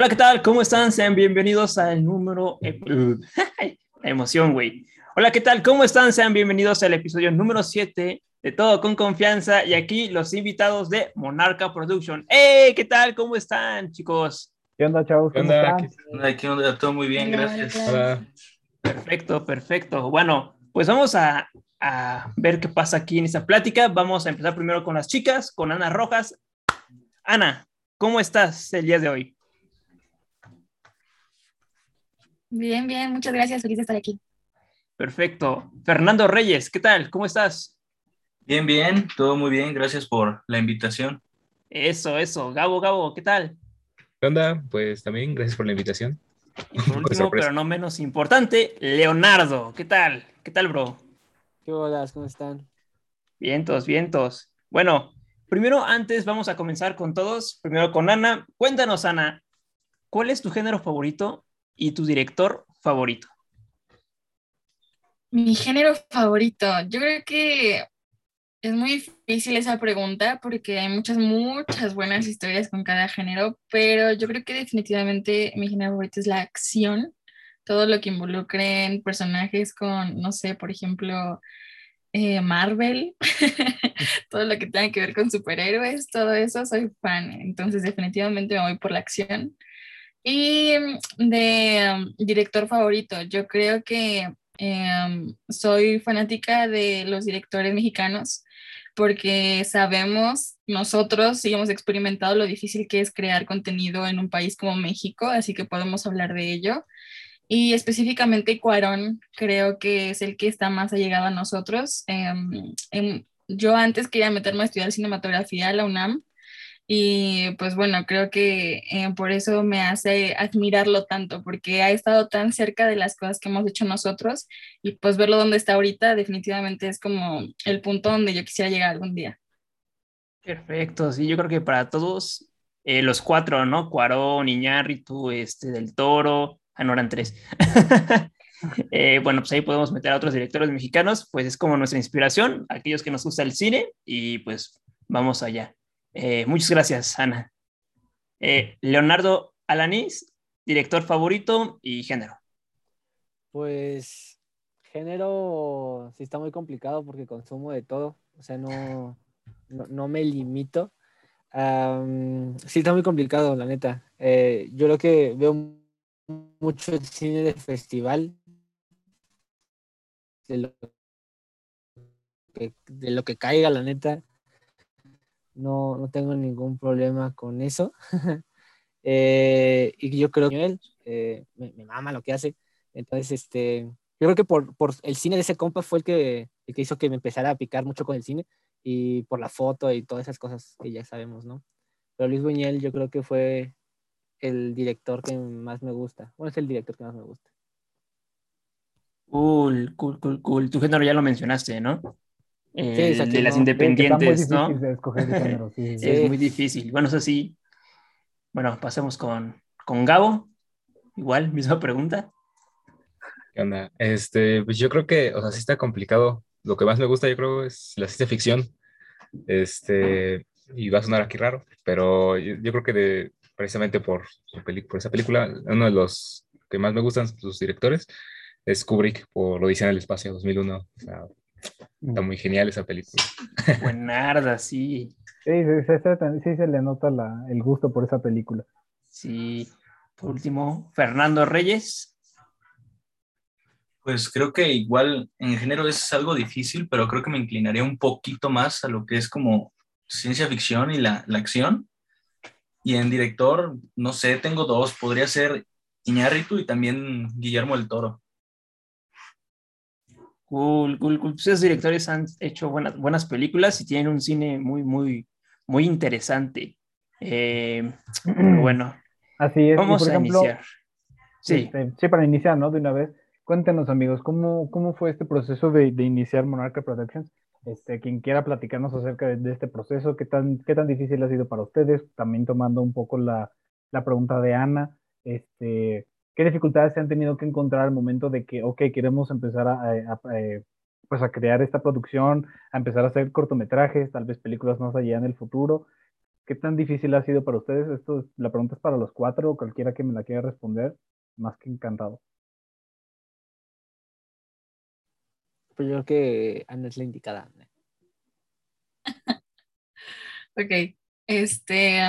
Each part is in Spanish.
Hola, ¿qué tal? ¿Cómo están? Sean bienvenidos al número... La emoción, güey. Hola, ¿qué tal? ¿Cómo están? Sean bienvenidos al episodio número 7 de Todo con Confianza y aquí los invitados de Monarca Production. ¡Hey! ¿Qué tal? ¿Cómo están, chicos? ¿Qué onda, chavos? ¿Qué ¿Cómo onda? están? ¿Qué onda? Todo muy bien, gracias. Hola. Perfecto, perfecto. Bueno, pues vamos a, a ver qué pasa aquí en esta plática. Vamos a empezar primero con las chicas, con Ana Rojas. Ana, ¿cómo estás el día de hoy? Bien, bien, muchas gracias, feliz de estar aquí. Perfecto. Fernando Reyes, ¿qué tal? ¿Cómo estás? Bien, bien, todo muy bien, gracias por la invitación. Eso, eso. Gabo, Gabo, ¿qué tal? ¿Qué onda? Pues también gracias por la invitación. Y por último, pero no menos importante, Leonardo, ¿qué tal? ¿Qué tal, bro? ¿Qué hola? ¿Cómo están? Vientos, vientos. Bueno, primero, antes vamos a comenzar con todos. Primero con Ana. Cuéntanos, Ana, ¿cuál es tu género favorito y tu director favorito? Mi género favorito, yo creo que es muy difícil esa pregunta porque hay muchas, muchas buenas historias con cada género, pero yo creo que definitivamente mi género favorito es la acción, todo lo que involucre en personajes con, no sé, por ejemplo, eh, Marvel, todo lo que tenga que ver con superhéroes, todo eso, soy fan, entonces definitivamente me voy por la acción. Y de um, director favorito, yo creo que em, soy fanática de los directores mexicanos porque sabemos, nosotros sí hemos experimentado lo difícil que es crear contenido en un país como México, así que podemos hablar de ello. Y específicamente Cuarón creo que es el que está más allegado a nosotros. Em, em, yo antes quería meterme a estudiar cinematografía a la UNAM y pues bueno, creo que eh, por eso me hace admirarlo tanto, porque ha estado tan cerca de las cosas que hemos hecho nosotros y pues verlo donde está ahorita definitivamente es como el punto donde yo quisiera llegar algún día. Perfecto, sí, yo creo que para todos, eh, los cuatro, ¿no? Cuarón, Iñárritu, este, Del Toro, ah, no eran tres. Eh, bueno, pues ahí podemos meter a otros directores mexicanos, pues es como nuestra inspiración, aquellos que nos gusta el cine y pues vamos allá. Eh, muchas gracias, Ana. Eh, Leonardo Alanís, director favorito y género. Pues género sí está muy complicado porque consumo de todo, o sea, no, no, me limito. Sí está muy complicado, la neta. Yo creo que veo mucho el cine de festival, de lo que, caiga, la neta. No, no tengo ningún problema con eso. Eh, y yo creo que él eh, me, me mama lo que hace. Entonces, este, yo creo que por, por el cine de ese compa fue el que, el que hizo que me empezara a picar mucho con el cine y por la foto y todas esas cosas que ya sabemos, ¿no? Pero Luis Buñuel yo creo que fue el director que más me gusta. Bueno, es el director que más me gusta. Cool, cool, cool, cool. Tu género ya lo mencionaste, ¿no? Eh, Sí, exacto, de las no. Independientes, ¿no? difícil de escoger el género, sí, sí, sí. Es muy difícil. Bueno, eso sí. Bueno, pasemos con, con Gabo. Igual, misma pregunta. ¿Qué onda? Este, pues yo creo que, o sea, sí está complicado. Lo que más me gusta, yo creo, es la ciencia ficción. Este, y va a sonar aquí raro, pero yo, yo creo que de, precisamente por, su peli- por esa película, uno de los que más me gustan, sus directores, es Kubrick por Odisea en el Espacio 2001. O sea, está muy genial esa película. Buenarda, sí. Sí, sí, sí, sí, sí se le nota la- el gusto por esa película. Sí. Por último, Fernando Reyes. Pues creo que igual en género es algo difícil, pero creo que me inclinaría un poquito más a lo que es como ciencia ficción y la, la acción. Y en director, no sé, tengo dos, podría ser Iñárritu y también Guillermo del Toro. Cool, cool, cool. Pues esos directores han hecho buenas, buenas películas y tienen un cine muy, muy, muy interesante. Eh, pero bueno, Así es. vamos por a ejemplo, iniciar. Sí. este, sí, para iniciar, ¿no? De una vez, cuéntenos, amigos, ¿cómo, cómo fue este proceso de, de iniciar Monarca Productions? Este, quien quiera platicarnos acerca de, este proceso, ¿qué tan, qué tan difícil ha sido para ustedes? También tomando un poco la, la pregunta de Ana, este, ¿qué dificultades se han tenido que encontrar al momento de que, ok, queremos empezar a, a- a, eh, pues a crear esta producción, a empezar a hacer cortometrajes, tal vez películas más allá en el futuro? ¿Qué tan difícil ha sido para ustedes? Esto, la pregunta es para los cuatro, cualquiera que me la quiera responder, más que encantado. Yo creo que Ana es indicada. ok, este,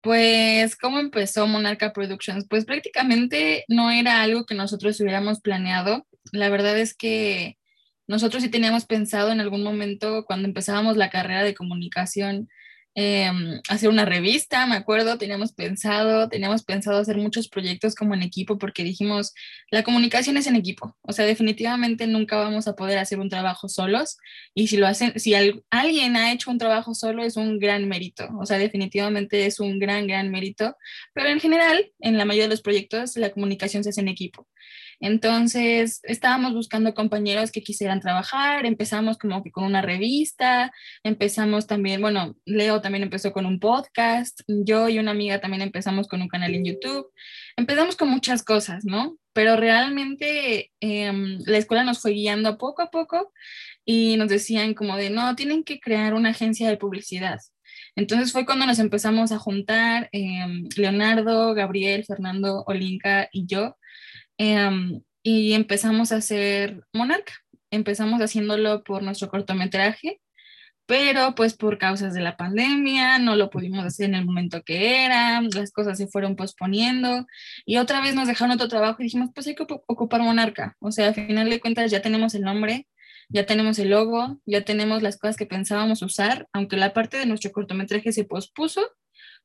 pues, ¿cómo empezó Monarca Productions? Pues prácticamente no era algo que nosotros hubiéramos planeado. La verdad es que nosotros sí teníamos pensado en algún momento cuando empezábamos la carrera de comunicación Em, hacer una revista, me acuerdo, teníamos pensado, teníamos pensado hacer muchos proyectos como en equipo porque dijimos, la comunicación es en equipo, o sea, definitivamente nunca vamos a poder hacer un trabajo solos y si lo hacen, si alguien ha hecho un trabajo solo es un gran mérito, o sea, definitivamente es un gran, gran mérito, pero en general, en la mayoría de los proyectos, la comunicación se hace en equipo. Entonces, estábamos buscando compañeros que quisieran trabajar, empezamos como que con una revista, empezamos también, bueno, Leo también empezó con un podcast, yo y una amiga también empezamos con un canal en YouTube, empezamos con muchas cosas, ¿no? Pero realmente em, la escuela nos fue guiando poco a poco y nos decían como de, no, tienen que crear una agencia de publicidad. Entonces fue cuando nos empezamos a juntar, em, Leonardo, Gabriel, Fernando, Olinka y yo, Em, y empezamos a hacer Monarca. Empezamos haciéndolo por nuestro cortometraje, pero pues por causas de la pandemia no lo pudimos hacer en el momento que era, las cosas se fueron posponiendo y otra vez nos dejaron otro trabajo y dijimos, pues hay que ocupar Monarca. O sea, al final de cuentas ya tenemos el nombre, ya tenemos el logo, ya tenemos las cosas que pensábamos usar, aunque la parte de nuestro cortometraje se pospuso,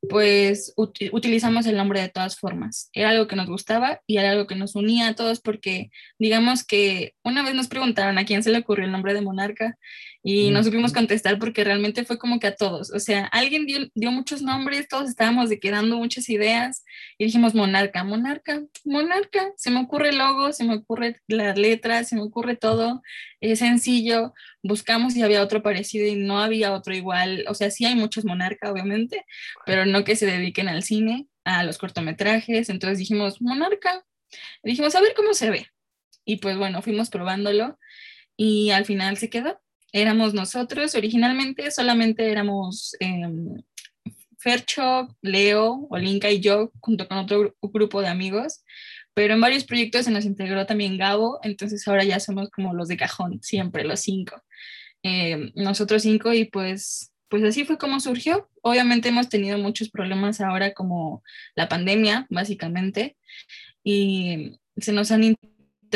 pues utilizamos el nombre de todas formas. Era algo que nos gustaba y era algo que nos unía a todos porque digamos que una vez nos preguntaron a quién se le ocurrió el nombre de Monarca y no supimos contestar porque realmente fue como que a todos. O sea, alguien dio, dio muchos nombres, todos estábamos de quedando muchas ideas y dijimos Monarca, Monarca, Monarca. Se me ocurre el logo, se me ocurre las letras, se me ocurre todo. Es sencillo. Buscamos si había otro parecido y no había otro igual. O sea, sí hay muchos Monarca, obviamente, pero no que se dediquen al cine, a los cortometrajes. Entonces dijimos Monarca. dijimos, a ver cómo se ve. Y pues bueno, fuimos probándolo y al final se quedó éramos nosotros. Originalmente solamente éramos em, Fercho, Leo, Olinka y yo, junto con otro grupo de amigos. Pero en varios proyectos se nos integró también Gabo, entonces ahora ya somos como los de cajón, siempre los cinco. Em, nosotros cinco y pues, pues así fue como surgió. Obviamente hemos tenido muchos problemas ahora como la pandemia, básicamente, y se nos han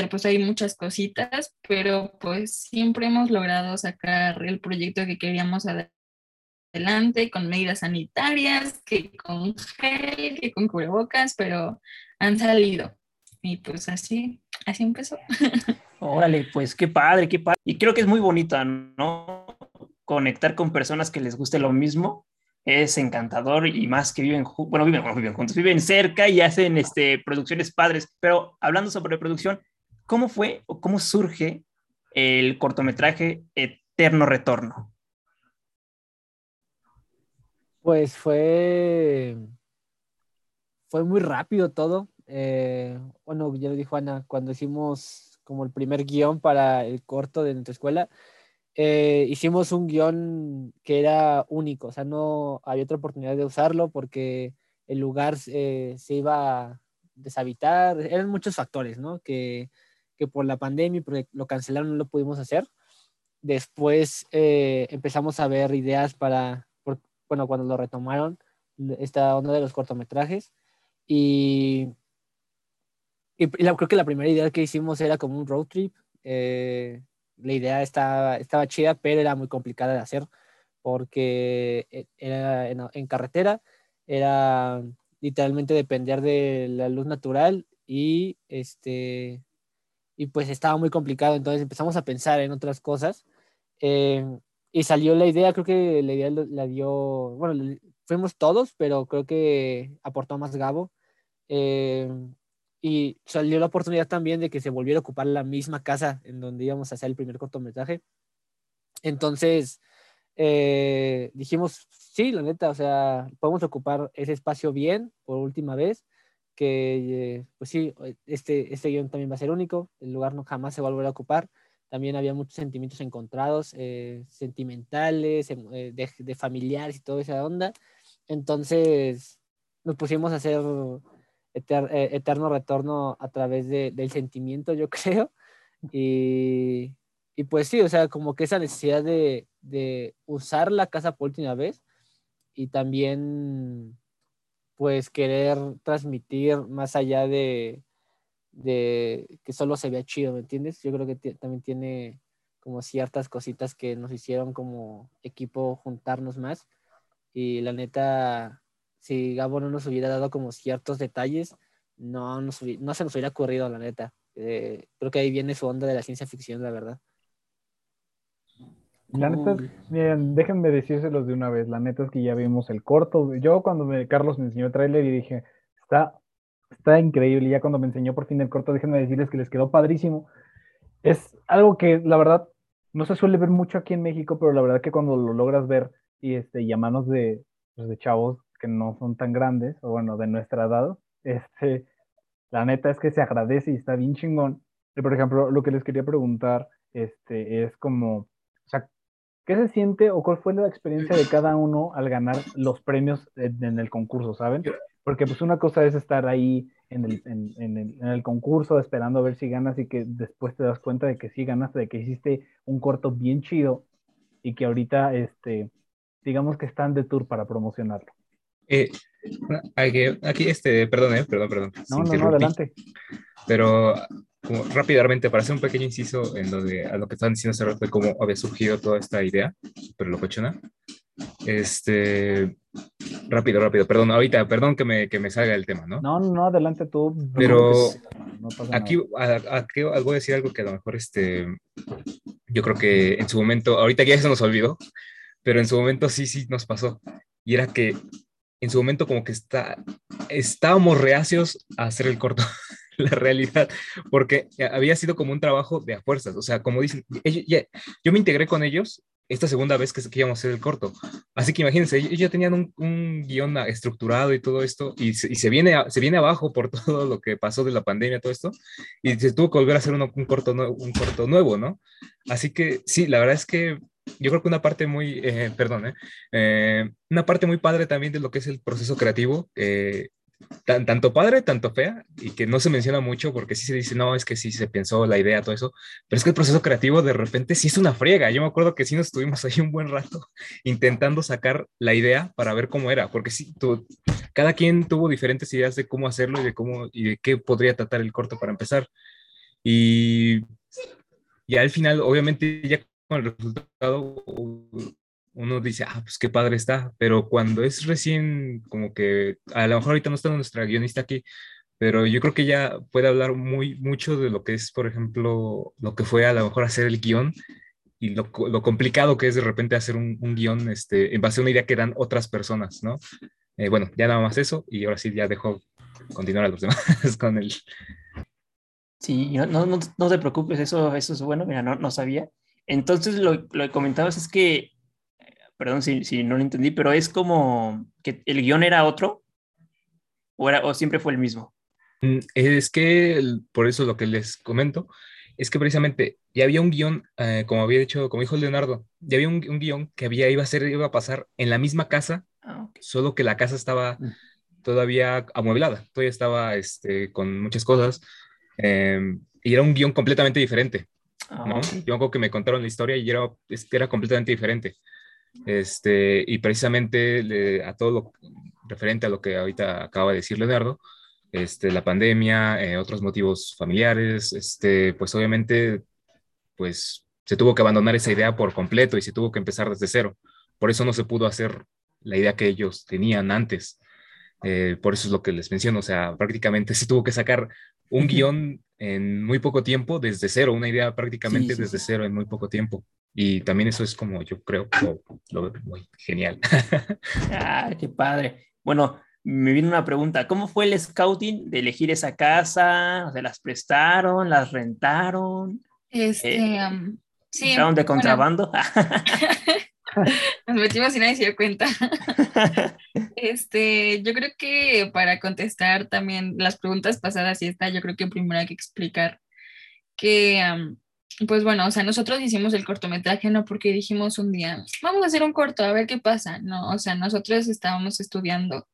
pues hay muchas cositas, pero pues siempre hemos logrado sacar el proyecto que queríamos adelante con medidas sanitarias, que con gel, que con cubrebocas, pero han salido. Y pues así, así empezó. Órale, pues qué padre, qué padre. Y creo que es muy bonita, ¿no? Conectar con personas que les guste lo mismo es encantador y más que viven, bueno, viven, bueno, viven juntos, viven cerca y hacen este, producciones padres. Pero hablando sobre producción, ¿Cómo fue o cómo surge el cortometraje Eterno Retorno? Pues fue, fue muy rápido todo. Eh, bueno, ya lo dijo Ana, cuando hicimos como el primer guion para el corto de nuestra escuela, eh, hicimos un guion que era único, o sea, no había otra oportunidad de usarlo porque el lugar eh, se iba a deshabitar, eran muchos factores, ¿no? Que que por la pandemia, porque lo cancelaron, no lo pudimos hacer. Después eh, empezamos a ver ideas para, bueno, cuando lo retomaron, esta onda de los cortometrajes. Y, y creo que la primera idea que hicimos era como un road trip. Eh, la idea estaba, estaba chida, pero era muy complicada de hacer porque e, era en, en carretera, era literalmente depender de la luz natural y este y pues estaba muy complicado, entonces empezamos a pensar en otras cosas eh, y salió la idea, creo que la idea la dio, bueno, fuimos todos, pero creo que aportó más Gabo eh, y salió la oportunidad también de que se volviera a ocupar la misma casa en donde íbamos a hacer el primer cortometraje. Entonces eh, dijimos, sí, la neta, o sea, podemos ocupar ese espacio bien por última vez que, pues sí, este, este guion también va a ser único, el lugar no jamás se va a volver a ocupar, también había muchos sentimientos encontrados, eh, sentimentales, eh, de, de, familiares y toda esa onda. Entonces nos pusimos a hacer eter, eh, eterno retorno a través de, del sentimiento, yo creo. Y, y, pues sí, o sea, como que esa necesidad de, de usar la casa por última vez y también pues querer transmitir más allá de, de que solo se vea chido, ¿me entiendes? Yo creo que también tiene como ciertas cositas que nos hicieron como equipo juntarnos más y la neta, si Gabo no nos hubiera dado como ciertos detalles, no, nos, no se nos hubiera ocurrido, la neta. Eh, creo que ahí viene su onda de la ciencia ficción, la verdad. La neta, miren, déjenme decírselos de una vez. La neta es que ya vimos el corto. Yo cuando me, Carlos me enseñó el tráiler y dije, está está increíble. Ya cuando me enseñó por fin el corto, déjenme decirles que les quedó padrísimo. Es algo que la verdad no se suele ver mucho aquí en México, pero la verdad que cuando lo logras ver y, este, y a manos de, pues, de chavos que no son tan grandes, o bueno, de nuestra edad, este, la neta es que se agradece y está bien chingón. Y por ejemplo, lo que les quería preguntar este, es como, ¿qué se siente o cuál fue la experiencia de cada uno al ganar los premios en, en el concurso, ¿saben? Porque pues una cosa es estar ahí en el, en, en, el, en el, concurso esperando a ver si ganas y que después te das cuenta de que sí ganaste, de que hiciste un corto bien chido y que ahorita, este, digamos que están de tour para promocionarlo. Eh, aquí, este, perdón, eh, perdón, perdón. No, no, no, adelante. Pero como rápidamente, para hacer un pequeño inciso en lo de, a lo que estaban diciendo hace rato de cómo había surgido toda esta idea, pero lo cochona. Este, rápido, rápido, perdón, ahorita, perdón que me, que me salga el tema, ¿no? No, no, adelante tú. Pero no aquí, aquí voy a decir algo que a lo mejor, este, yo creo que en su momento, ahorita ya se nos olvidó, pero en su momento sí, sí nos pasó. Y era que en su momento como que está, estábamos reacios a hacer el corto, la realidad, porque había sido como un trabajo de a fuerzas, o sea, como dicen, yo me integré con ellos esta segunda vez que, que íbamos a hacer el corto. Así que imagínense, ellos ya tenían un, un guion estructurado y todo esto, y, se, se, viene, se viene abajo por todo lo que pasó de la pandemia, todo esto, y se tuvo que volver a hacer un corto, un corto nuevo, ¿no? Así que sí, la verdad es que yo creo que una parte muy, eh, perdón, eh, eh, una parte muy padre también de lo que es el proceso creativo, eh, tan, tanto padre, tanto fea, y que no se menciona mucho porque sí se dice, no, es que sí se pensó la idea, todo eso, pero es que el proceso creativo de repente sí es una friega. Yo me acuerdo que sí nos estuvimos ahí un buen rato intentando sacar la idea para ver cómo era, porque sí, tú, cada quien tuvo diferentes ideas de cómo hacerlo y de cómo y de qué podría tratar el corto para empezar. Y ya al final, obviamente, ya con el resultado, uno dice, ah, pues qué padre está, pero cuando es recién, como que a lo mejor ahorita no está nuestra guionista aquí, pero yo creo que ella puede hablar muy mucho de lo que es, por ejemplo, lo que fue a lo mejor hacer el guion y lo, lo complicado que es de repente hacer un, un, guion este, en base a una idea que dan otras personas, ¿no? Eh, bueno, ya nada más eso y ahora sí ya dejo continuar a los demás con el... Sí, no, no, no te preocupes, eso, eso es bueno, mira, no, no sabía. Entonces lo, lo que comentabas es que perdón si, si, no lo entendí, pero es como que el guion era otro o, era, o siempre fue el mismo. Mm, es que por eso lo que les comento es que precisamente ya había un guion, eh, como había dicho, como dijo Leonardo, ya había un, un, guion que había, iba a ser, iba a pasar en la misma casa, ah, okay. solo que la casa estaba mm. todavía amueblada, todavía estaba este, con muchas cosas, eh, y era un guion completamente diferente. Ah, ¿no? okay. Yo creo que me contaron la historia y era, era completamente diferente. Este, y precisamente le, a todo lo referente a lo que ahorita acaba de decir Leonardo, este, la pandemia, eh, otros motivos familiares, este, pues obviamente, pues se tuvo que abandonar esa idea por completo y se tuvo que empezar desde cero. Por eso no se pudo hacer la idea que ellos tenían antes. Eh, por eso es lo que les menciono, o sea, prácticamente se tuvo que sacar un guion en muy poco tiempo desde cero, una idea prácticamente sí, sí, desde sí. cero en muy poco tiempo. Y también eso es como yo creo lo, lo muy genial. ah, qué padre. Bueno, me viene una pregunta. ¿Cómo fue el scouting de elegir esa casa? ¿Se las prestaron? ¿Las rentaron? Este, eh, um, sí. ¿Estaban de contrabando? Nos metimos y nadie se dio cuenta. este, yo creo que para contestar también las preguntas pasadas y esta, yo creo que primero hay que explicar que um, pues bueno, o sea, nosotros hicimos el cortometraje no porque dijimos un día, vamos a hacer un corto, a ver qué pasa. No, o sea, nosotros estábamos estudiando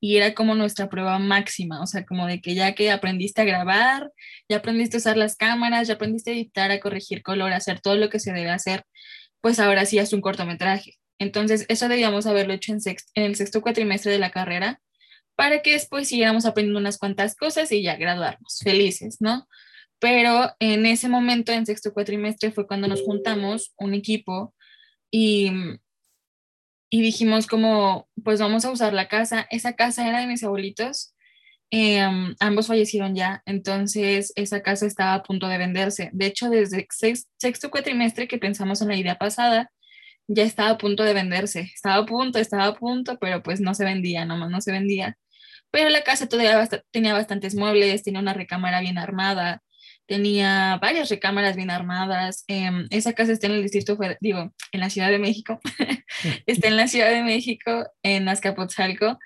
y era como nuestra prueba máxima, o sea, como de que ya que aprendiste a grabar, ya aprendiste a usar las cámaras, ya aprendiste a editar, a corregir color, a hacer todo lo que se debe hacer, pues ahora sí es un cortometraje. Entonces, eso debíamos haberlo hecho en, en el sexto cuatrimestre de la carrera para que después siguiéramos aprendiendo unas cuantas cosas y ya graduarnos felices, ¿no? Pero en ese momento, en sexto cuatrimestre, fue cuando nos juntamos un equipo y, y dijimos como, pues vamos a usar la casa. Esa casa era de mis abuelitos, em, ambos fallecieron ya, entonces esa casa estaba a punto de venderse. De hecho, desde sexto cuatrimestre que pensamos en la idea pasada, ya estaba a punto de venderse. Estaba a punto, estaba a punto, pero pues no se vendía, nomás no se vendía. Pero la casa todavía tenía bastantes muebles, tenía una recámara bien armada, tenía varias recámaras bien armadas. Em, esa casa está en el distrito, digo, en la Ciudad de México. está en la Ciudad de México, en Azcapotzalco.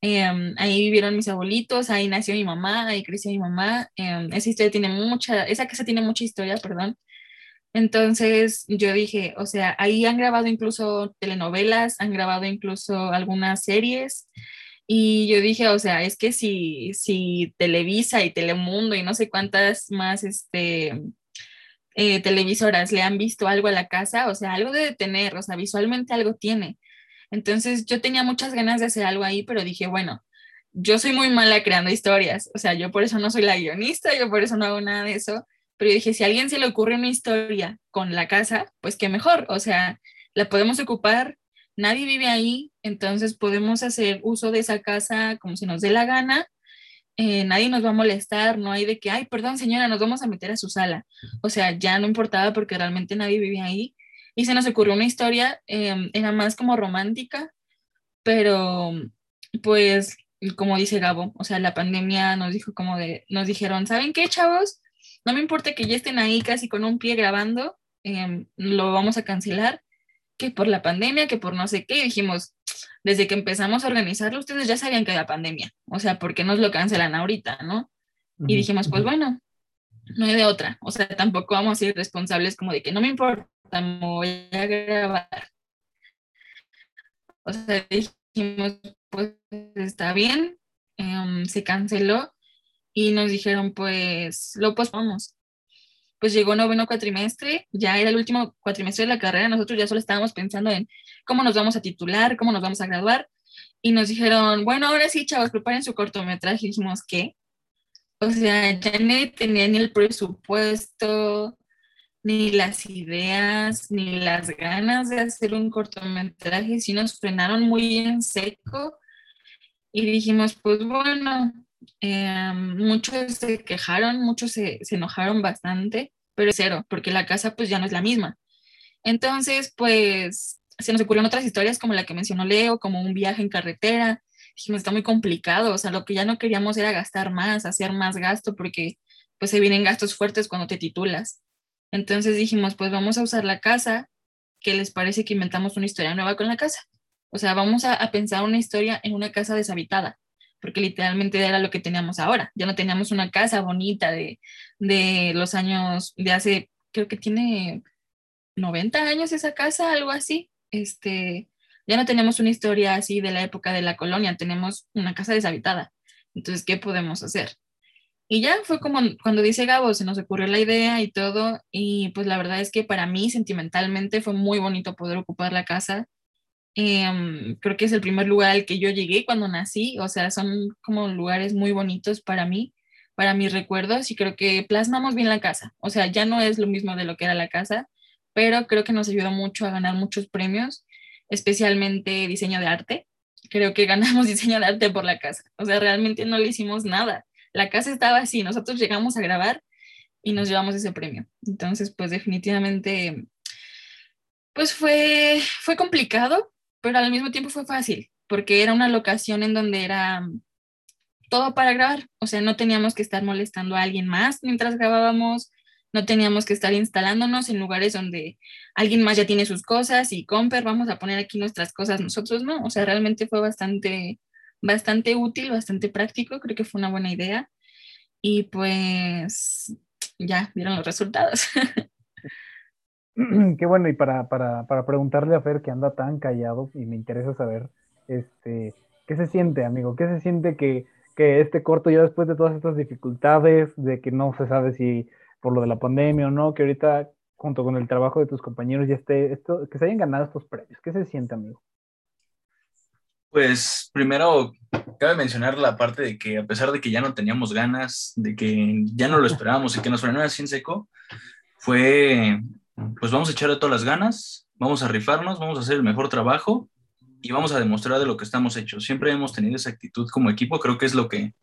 Em, ahí vivieron mis abuelitos, ahí nació mi mamá, ahí creció mi mamá. Em, esa historia tiene mucha, esa casa tiene mucha historia, perdón. Entonces yo dije, o sea, ahí han grabado incluso telenovelas, han grabado incluso algunas series. Y yo dije, o sea, es que si, si Televisa y Telemundo y no sé cuántas más este, eh, televisoras le han visto algo a la casa, o sea, algo de tener, o sea, visualmente algo tiene. Entonces yo tenía muchas ganas de hacer algo ahí, pero dije, bueno, yo soy muy mala creando historias, o sea, yo por eso no soy la guionista, yo por eso no hago nada de eso, pero dije, si a alguien se le ocurre una historia con la casa, pues qué mejor, o sea, la podemos ocupar nadie vive ahí, entonces podemos hacer uso de esa casa como si nos dé la gana. Eh, nadie nos va a molestar, no hay de que, ay, perdón señora, nos vamos a meter a su sala. O sea, ya no importaba porque realmente nadie vivía ahí. Y se nos ocurrió una historia, em, era más como romántica, pero pues como dice Gabo, o sea, la pandemia nos dijo como de, nos dijeron, ¿saben qué, chavos? No me importa que ya estén ahí casi con un pie grabando, em, lo vamos a cancelar que por la pandemia, que por no sé qué, dijimos, desde que empezamos a organizarlo, ustedes ya sabían que había pandemia, o sea, ¿por qué nos lo cancelan ahorita, no? Y dijimos, pues bueno, no hay de otra, o sea, tampoco vamos a ser responsables como de que no me importa, me voy a grabar. O sea, dijimos, pues está bien, em, se canceló y nos dijeron, pues lo posponemos. Pues llegó noveno cuatrimestre, ya era el último cuatrimestre de la carrera, nosotros ya solo estábamos pensando en cómo nos vamos a titular, cómo nos vamos a graduar, y nos dijeron, bueno, ahora sí, chavos, preparen su cortometraje, y dijimos, ¿qué? O sea, ya ni tenía ni el presupuesto, ni las ideas, ni las ganas de hacer un cortometraje, sí nos frenaron muy en seco, y dijimos, pues bueno, eh, muchos se quejaron, muchos se, se, enojaron bastante, pero cero, porque la casa pues ya no es la misma. Entonces, pues se nos ocurrieron otras historias como la que mencionó Leo, como un viaje en carretera. Dijimos, está muy complicado, o sea, lo que ya no queríamos era gastar más, hacer más gasto, porque pues se vienen gastos fuertes cuando te titulas. Entonces dijimos, pues vamos a usar la casa, ¿qué les parece que inventamos una historia nueva con la casa? O sea, vamos a, a pensar una historia en una casa deshabitada porque literalmente era lo que teníamos ahora. Ya no teníamos una casa bonita de, de los años, de hace, creo que tiene 90 años esa casa, algo así. Este, ya no tenemos una historia así de la época de la colonia, tenemos una casa deshabitada. Entonces, ¿qué podemos hacer? Y ya fue como cuando dice Gabo, se nos ocurrió la idea y todo, y pues la verdad es que para mí sentimentalmente fue muy bonito poder ocupar la casa Em, creo que es el primer lugar al que yo llegué cuando nací, o sea, son como lugares muy bonitos para mí, para mis recuerdos y creo que plasmamos bien la casa, o sea, ya no es lo mismo de lo que era la casa, pero creo que nos ayudó mucho a ganar muchos premios, especialmente diseño de arte. Creo que ganamos diseño de arte por la casa, o sea, realmente no le hicimos nada. La casa estaba así, nosotros llegamos a grabar y nos llevamos ese premio. Entonces, pues definitivamente, pues fue, fue complicado, pero al mismo tiempo fue fácil, porque era una locación en donde era todo para grabar, o sea, no teníamos que estar molestando a alguien más mientras grabábamos, no teníamos que estar instalándonos en lugares donde alguien más ya tiene sus cosas y Comper, vamos a poner aquí nuestras cosas nosotros, ¿no? O sea, realmente fue bastante, bastante útil, bastante práctico, creo que fue una buena idea y pues ya vieron los resultados. qué bueno, y para, para, para preguntarle a Fer que anda tan callado y me interesa saber, este, ¿qué se siente, amigo? ¿Qué se siente que, que este corto ya después de todas estas dificultades, de que no se sabe si por lo de la pandemia o no, que ahorita junto con el trabajo de tus compañeros ya esté, esto, que se hayan ganado estos premios? ¿Qué se siente, amigo? Pues primero, cabe mencionar la parte de que a pesar de que ya no teníamos ganas, de que ya no lo esperábamos y que nos frenó así en seco, fue, pues vamos a echarle todas las ganas, vamos a rifarnos, vamos a hacer el mejor trabajo y vamos a demostrar de lo que estamos hechos. Siempre hemos tenido esa actitud como equipo, creo que es lo que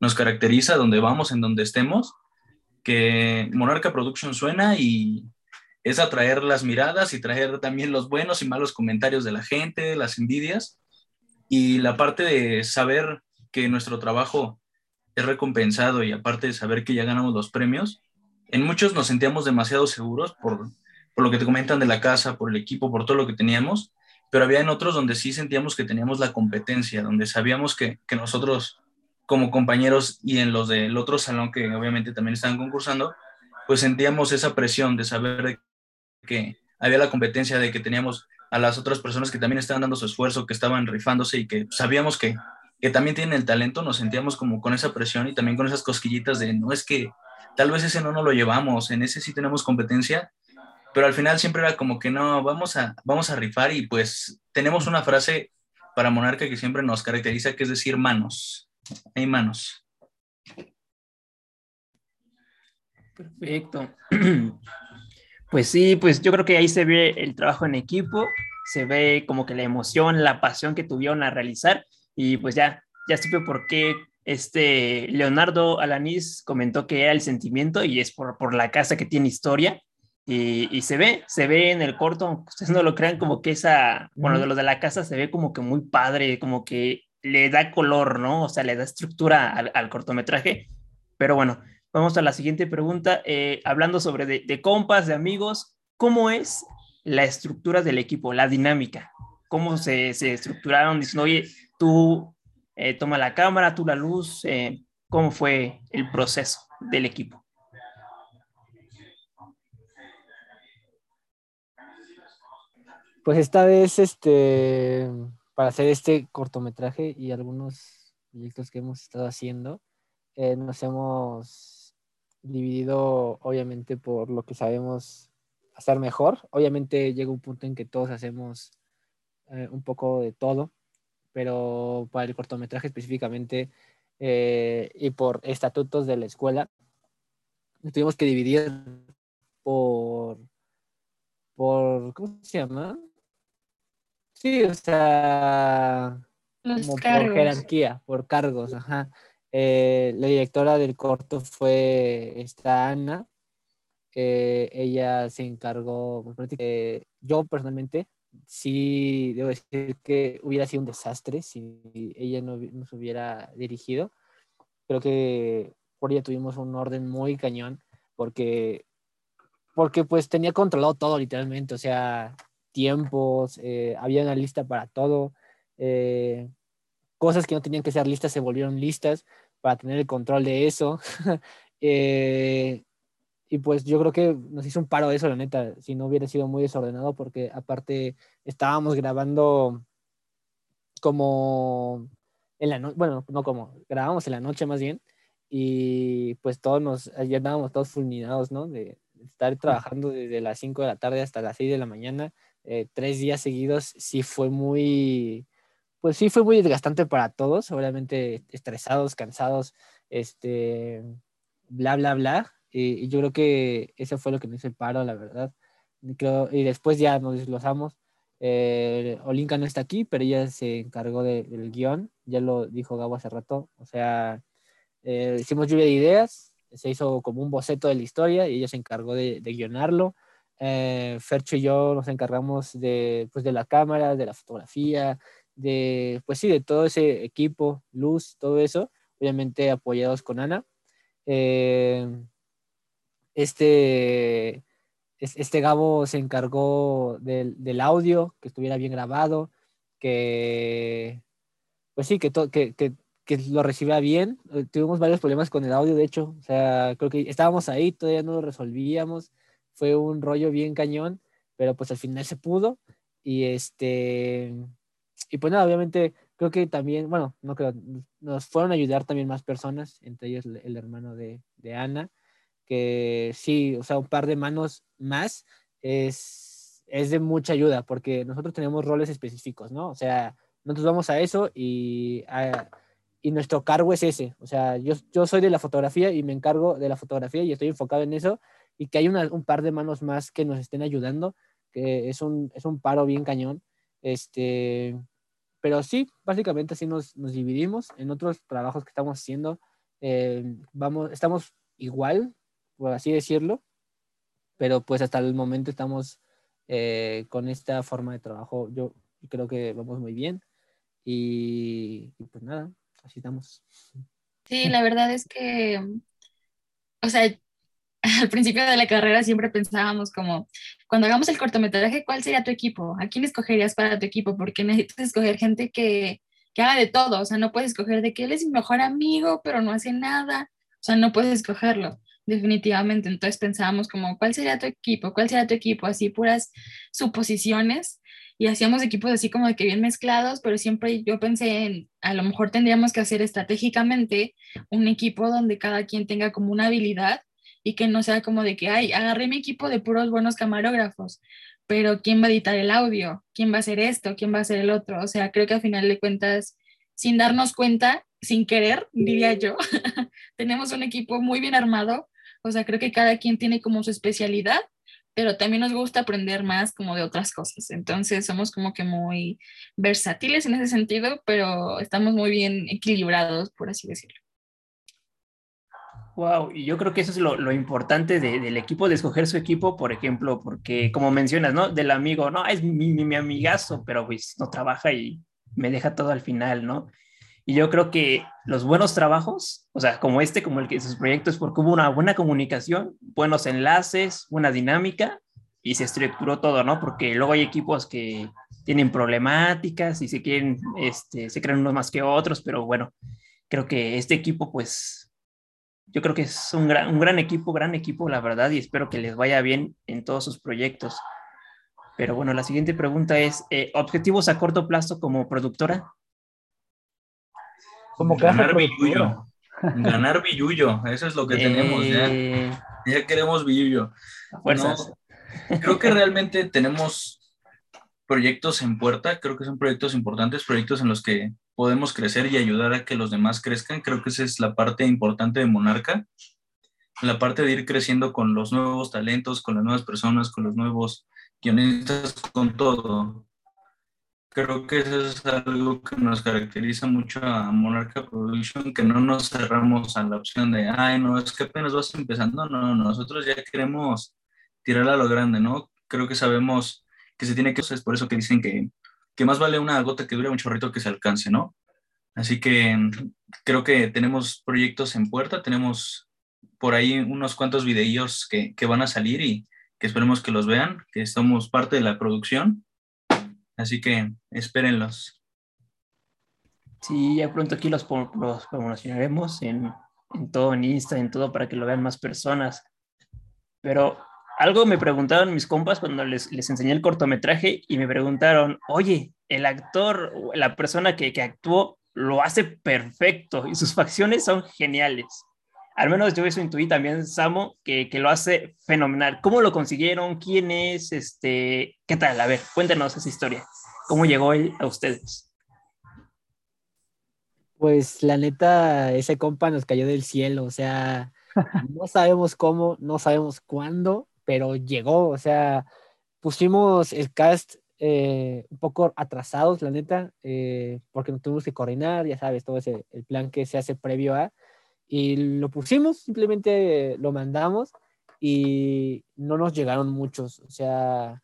nos caracteriza donde vamos, en donde estemos, que Monarca Production suena y es atraer las miradas y traer también los buenos y malos comentarios de la gente, las envidias. Y la parte de saber que nuestro trabajo es recompensado y aparte de saber que ya ganamos los premios, en muchos nos sentíamos demasiado seguros por, por lo que te comentan de la casa, por el equipo, por todo lo que teníamos, pero había en otros donde sí sentíamos que teníamos la competencia, donde sabíamos que, que nosotros como compañeros y en los del otro salón que obviamente también estaban concursando, pues sentíamos esa presión de saber que había la competencia, de que teníamos a las otras personas que también estaban dando su esfuerzo, que estaban rifándose y que sabíamos que, que también tienen el talento, nos sentíamos como con esa presión y también con esas cosquillitas de, no es que tal vez ese no nos lo llevamos, en ese sí tenemos competencia, pero al final siempre era como que no, vamos a, vamos a rifar y pues tenemos una frase para Monarca que siempre nos caracteriza, que es decir, manos, hay manos. Perfecto. Pues sí, pues yo creo que ahí se ve el trabajo en equipo, se ve como que la emoción, la pasión que tuvieron a realizar y pues ya, ya supe por qué este Leonardo Alanis comentó que era el sentimiento y es por, por la casa que tiene historia y, y, se ve, se ve en el corto, ustedes no lo crean, como que esa, bueno, de lo de la casa se ve como que muy padre, como que le da color, ¿no? O sea, le da estructura al, al cortometraje, pero bueno, Vamos a la siguiente pregunta. Eh, hablando sobre de, de, compas, de amigos, ¿cómo es la estructura del equipo, la dinámica? ¿Cómo se, se estructuraron? Dicen, oye, tú eh, toma la cámara, tú la luz. Eh, ¿Cómo fue el proceso del equipo? Pues esta vez, este, para hacer este cortometraje y algunos proyectos que hemos estado haciendo, eh, nos hemos dividido obviamente por lo que sabemos hacer mejor. Obviamente llega un punto en que todos hacemos eh, un poco de todo, pero para el cortometraje específicamente eh, y por estatutos de la escuela, tuvimos que dividir por, por, ¿cómo se llama? Sí, o sea, como por jerarquía, por cargos, ajá. Eh, la directora del corto fue esta Ana. Eh, ella se encargó, eh, yo personalmente, sí debo decir que hubiera sido un desastre si ella no nos hubiera dirigido. Creo que por ella tuvimos un orden muy cañón porque, porque pues tenía controlado todo literalmente, o sea, tiempos, eh, había una lista para todo. Eh, cosas que no tenían que ser listas se volvieron listas para tener el control de eso. eh, y pues yo creo que nos hizo un paro de eso, la neta, si no hubiera sido muy desordenado, porque aparte estábamos grabando como en la noche, bueno, no como, grabamos en la noche más bien, y pues todos nos, ya andábamos todos fulminados, ¿no? De, estar trabajando desde las 5 de la tarde hasta las 6 de la mañana, eh, tres días seguidos, sí fue muy, pues sí fue muy desgastante para todos, obviamente estresados, cansados, este, bla, bla, bla. Y, yo creo que eso fue lo que nos hizo el paro, la verdad. Y, después ya nos desglosamos. Eh, Olinka no está aquí, pero ella se encargó de, del guion, ya lo dijo Gabo hace rato. O sea, eh, hicimos lluvia de ideas, se hizo como un boceto de la historia y ella se encargó de guionarlo. Eh, Fercho y yo nos encargamos de, pues, de la cámara, de la fotografía, de, pues sí, de todo ese equipo, luz, todo eso, obviamente apoyados con Ana. Eh, este, este Gabo se encargó del, del, audio, que estuviera bien grabado, que, pues sí, que, to, que, que, que, lo recibiera bien. Tuvimos varios problemas con el audio, de hecho, o sea, creo que estábamos ahí, todavía no lo resolvíamos. Fue un rollo bien cañón, pero pues al final se pudo y este, y pues nada, obviamente creo que también, bueno, no creo, nos fueron a ayudar también más personas, entre ellos el, el hermano de, de Ana, que sí, o sea, un par de manos más es, es de mucha ayuda, porque nosotros tenemos roles específicos, ¿no? O sea, nosotros vamos a eso y, a- y nuestro cargo es ese. O sea, yo, yo soy de la fotografía y me encargo de la fotografía y estoy enfocado en eso y que hay una- un par de manos más que nos estén ayudando, que es un, es un paro bien cañón. Este, pero sí, básicamente así nos, dividimos. En otros trabajos que estamos haciendo, eh, vamos, estamos igual, por así decirlo, pero pues hasta el momento estamos eh, con esta forma de trabajo. Yo creo que vamos muy bien y, y pues nada, así estamos. Sí, la verdad es que, o sea, al principio de la carrera siempre pensábamos como, cuando hagamos el cortometraje, ¿cuál sería tu equipo? ¿A quién escogerías para tu equipo? Porque necesitas escoger gente que, que haga de todo, o sea, no puedes escoger de que él es mi mejor amigo, pero no hace nada, o sea, no puedes escogerlo, definitivamente. Entonces pensábamos como, ¿cuál sería tu equipo? ¿Cuál sería tu equipo? Así puras suposiciones y hacíamos equipos así como de que bien mezclados, pero siempre yo pensé en, a lo mejor tendríamos que hacer estratégicamente un equipo donde cada quien tenga como una habilidad y que no sea como de que, ay, agarré mi equipo de puros buenos camarógrafos, pero ¿quién va a editar el audio? ¿Quién va a hacer esto? ¿Quién va a hacer el otro? O sea, creo que al final de cuentas, sin darnos cuenta, sin querer, diría yo, tenemos un equipo muy bien armado. O sea, creo que cada quien tiene como su especialidad, pero también nos gusta aprender más como de otras cosas. Entonces, somos como que muy versátiles en ese sentido, pero estamos muy bien equilibrados, por así decirlo. Wow, y yo creo que eso es lo, lo importante de- del equipo, de escoger su equipo, por ejemplo, porque como mencionas, ¿no? Del amigo, no, es mi, mi, mi amigazo, pero pues no trabaja y me deja todo al final, ¿no? Y yo creo que los buenos trabajos, o sea, como este, como el que sus proyectos, porque hubo una buena comunicación, buenos enlaces, buena dinámica y se estructuró todo, ¿no? Porque luego hay equipos que tienen problemáticas y se quieren, este, se crean unos más que otros, pero bueno, creo que este equipo, pues, yo creo que es un gran, un gran equipo, gran equipo, la verdad, y espero que les vaya bien en todos sus proyectos. Pero bueno, la siguiente pregunta es, eh, ¿objetivos a corto plazo como productora? Como Ganar billullo. Ganar billullo. Eso es lo que tenemos ya. Eh, Ya queremos fuerzas. No, creo que realmente tenemos proyectos en puerta, creo que son proyectos importantes, proyectos en los que podemos crecer y ayudar a que los demás crezcan. Creo que esa es la parte importante de Monarca, la parte de ir creciendo con los nuevos talentos, con las nuevas personas, con los nuevos guionistas, con todo. Creo que eso es algo que nos caracteriza mucho a Monarca Production, que no nos cerramos a la opción de, ay, no, es que apenas vas empezando. No, no, nosotros ya queremos tirar a lo grande, ¿no? Creo que sabemos que se tiene que, es por eso que dicen que, que más vale una gota que dure un chorrito que se alcance, ¿no? Así que mm, creo que tenemos proyectos en puerta, tenemos por ahí unos cuantos videillos que, que van a salir y que esperemos que los vean, que somos parte de la producción. Así que espérenlos. Sí, ya pronto aquí los, promocionaremos en, en todo, en Insta, en todo, para que lo vean más personas. Pero algo me preguntaron mis compas cuando les, les enseñé el cortometraje y me preguntaron, oye, el actor, o la persona que, que actuó, lo hace perfecto y sus facciones son geniales. Al menos yo eso intuí también, Samo, que, que lo hace fenomenal. ¿Cómo lo consiguieron? ¿Quién es? Este, ¿Qué tal? A ver, cuéntenos esa historia. ¿Cómo llegó él a ustedes? Pues la neta, ese compa nos cayó del cielo, o sea, no sabemos cómo, no sabemos cuándo, pero llegó, o sea, pusimos el cast eh, un poco atrasados, la neta, eh, porque nos tuvimos que coordinar, ya sabes, todo ese el plan que se hace previo a, y lo pusimos, simplemente lo mandamos y no nos llegaron muchos, o sea,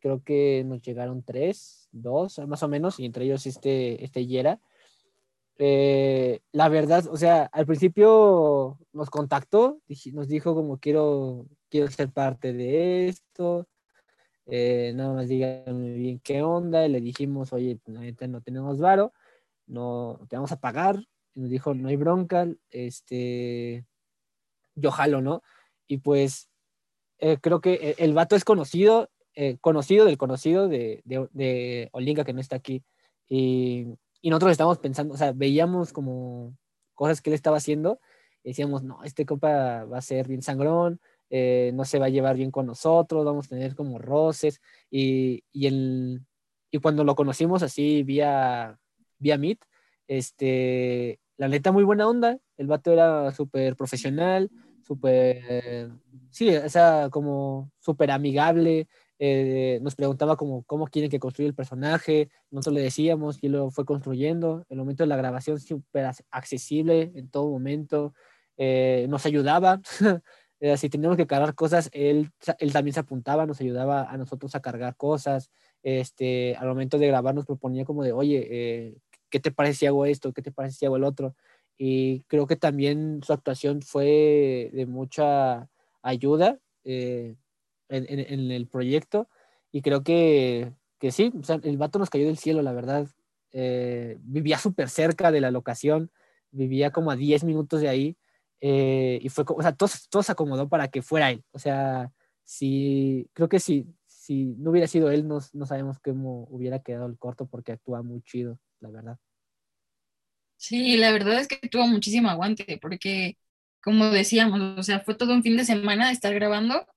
creo que nos llegaron tres, dos, más o menos, y entre ellos este, este Yera. Eh, la verdad, o sea, al principio nos contactó, nos dijo como quiero, quiero ser parte de esto, eh, nada más díganme bien qué onda, y le dijimos, oye, neta no tenemos varo, no te vamos a pagar, y nos dijo, no hay bronca, este, yo jalo, ¿no? Y pues eh, creo que el, el vato es conocido, eh, conocido del conocido de, de, que no está aquí. Y, y nosotros estábamos pensando, o sea, veíamos como cosas que él estaba haciendo y decíamos, no, este copa va a ser bien sangrón, eh, no se va a llevar bien con nosotros, vamos a tener como roces. Y, y, el, y cuando lo conocimos así vía, vía Meet, este, la neta muy buena onda, el vato era súper profesional, súper, sí, o sea, como súper amigable, eh, nos preguntaba como cómo quieren que construya el personaje, nosotros le decíamos él lo fue construyendo, el momento de la grabación súper accesible en todo momento, eh, nos ayudaba, eh, si teníamos que cargar cosas, él, él también se apuntaba, nos ayudaba a nosotros a cargar cosas, este, al momento de grabar nos proponía como de, oye, eh, ¿qué te parece si hago esto? ¿Qué te parece si hago el otro? Y creo que también su actuación fue de mucha ayuda eh, en, el proyecto. Y creo que, que sí, el vato nos cayó del cielo, la verdad. Vivía súper cerca de la locación, vivía como a 10 minutos de ahí. Eh, y fue, o sea, todo, todo, se acomodó para que fuera él. O sea, sí, creo que si, si no hubiera sido él, no, no sabemos cómo hubiera quedado el corto porque actúa muy chido, la verdad. Sí, la verdad es que tuvo muchísimo aguante, porque como decíamos, o sea, fue todo un fin de semana de estar grabando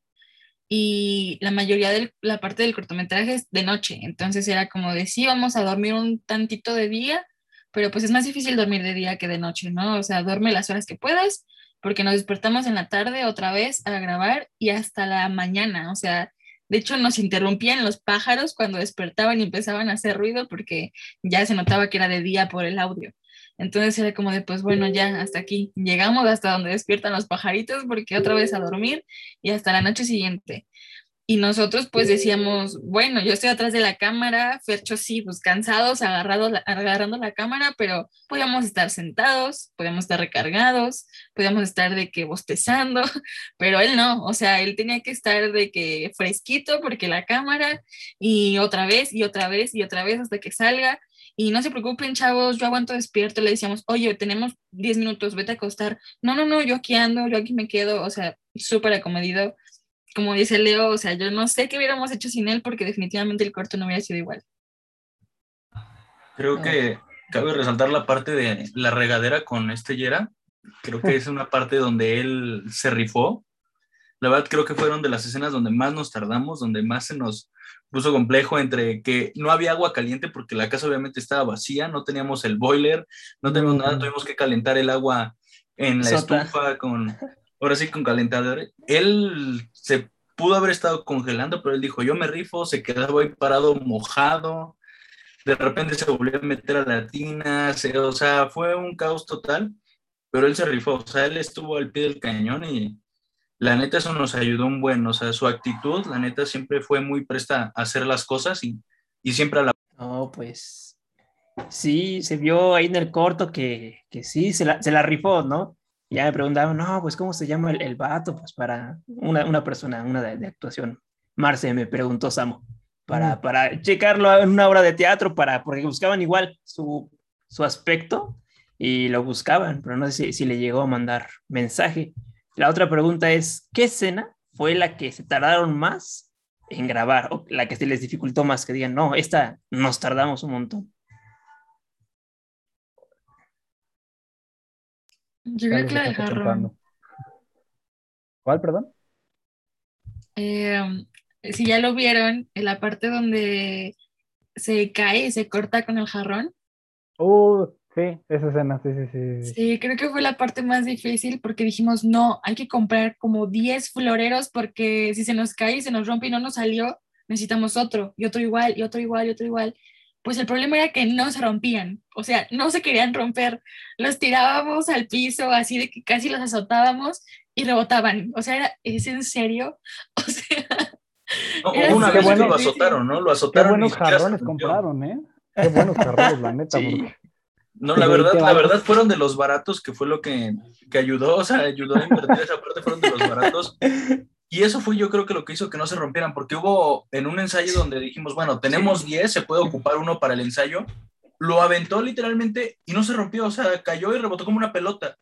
y la mayoría de la parte del cortometraje es de noche, entonces era como de sí, vamos a dormir un tantito de día, pero pues es más difícil dormir de día que de noche, ¿no? O sea, duerme las horas que puedas, porque nos despertamos en la tarde otra vez a grabar y hasta la mañana, o sea, de hecho, nos interrumpían los pájaros cuando despertaban y empezaban a hacer ruido porque ya se notaba que era de día por el audio. Entonces era como de, pues bueno, ya hasta aquí. Llegamos hasta donde despiertan los pajaritos porque otra vez a dormir y hasta la noche siguiente. Y nosotros pues decíamos, bueno, yo estoy atrás de la cámara, Fercho sí, pues cansados, agarrado, agarrando la cámara, pero podíamos estar sentados, podíamos estar recargados, podíamos estar de que bostezando, pero él no, o sea, él tenía que estar de que fresquito porque la cámara y otra vez y otra vez y otra vez hasta que salga. Y no se preocupen, chavos, yo aguanto despierto. Le decíamos, oye, tenemos 10 minutos, vete a acostar. No, no, no, yo aquí ando, yo aquí me quedo. O sea, súper acomedido como dice Leo, o sea, yo no sé qué hubiéramos hecho sin él porque definitivamente el corto no hubiera sido igual. Creo que cabe resaltar la parte de la regadera con este Yera. Creo que es una parte donde él se rifó. La verdad creo que fueron de las escenas donde más nos tardamos, donde más se nos puso complejo entre que no había agua caliente porque la casa obviamente estaba vacía, no teníamos el boiler, no teníamos nada, tuvimos que calentar el agua en la Sota. estufa con, ahora sí con calentador. Él se pudo haber estado congelando, pero él dijo, yo me rifo, se quedaba ahí parado mojado, de repente se volvió a meter a la tina, o sea, fue un caos total, pero él se rifó, o sea, él estuvo al pie del cañón y la neta eso nos ayudó un buen, o sea, su actitud, la neta siempre fue muy presta a hacer las cosas y, y siempre a la... No, pues sí, se vio ahí en el corto que, que sí, se la, se la rifó, ¿no? Ya me preguntaban, no, pues ¿cómo se llama el, el vato? Pues para una, una persona, una de, de, actuación. Marce me preguntó Samo, para, mm. para checarlo en una obra de teatro, para, porque buscaban igual su, su aspecto y lo buscaban, pero no sé si, si le llegó a mandar mensaje. La otra pregunta es, ¿qué escena fue la que se tardaron más en grabar o la que se les dificultó más? Que digan, no, esta nos tardamos un montón. Yo creo que la jarrón. ¿Cuál, perdón? Eh, si ya lo vieron, en la parte donde se cae y se corta con el jarrón. Uh, sí, esa escena, sí, sí, sí. Sí, creo que fue la parte más difícil porque dijimos, no, hay que comprar como 10 floreros porque si se nos cae y se nos rompe y no nos salió, necesitamos otro, y otro igual, y otro igual, y otro igual pues el problema era que no se rompían, o sea, no se querían romper, los tirábamos al piso así de que casi los azotábamos y rebotaban, o sea, era, ¿es en serio? O sea... No, una vez bueno, lo azotaron, ¿no? Lo azotaron. Qué buenos jarrones compraron, ¿eh? Qué buenos jarrones, la neta. Sí. Porque... No, la verdad, la verdad fueron de los baratos que fue lo que, que ayudó, o sea, ayudó a invertir esa parte, fueron de los baratos. Y eso fue yo creo que lo que hizo que no se rompieran, porque hubo en un ensayo donde dijimos, bueno, tenemos 10, se puede ocupar uno para el ensayo, lo aventó literalmente y no se rompió, o sea, cayó y rebotó como una pelota.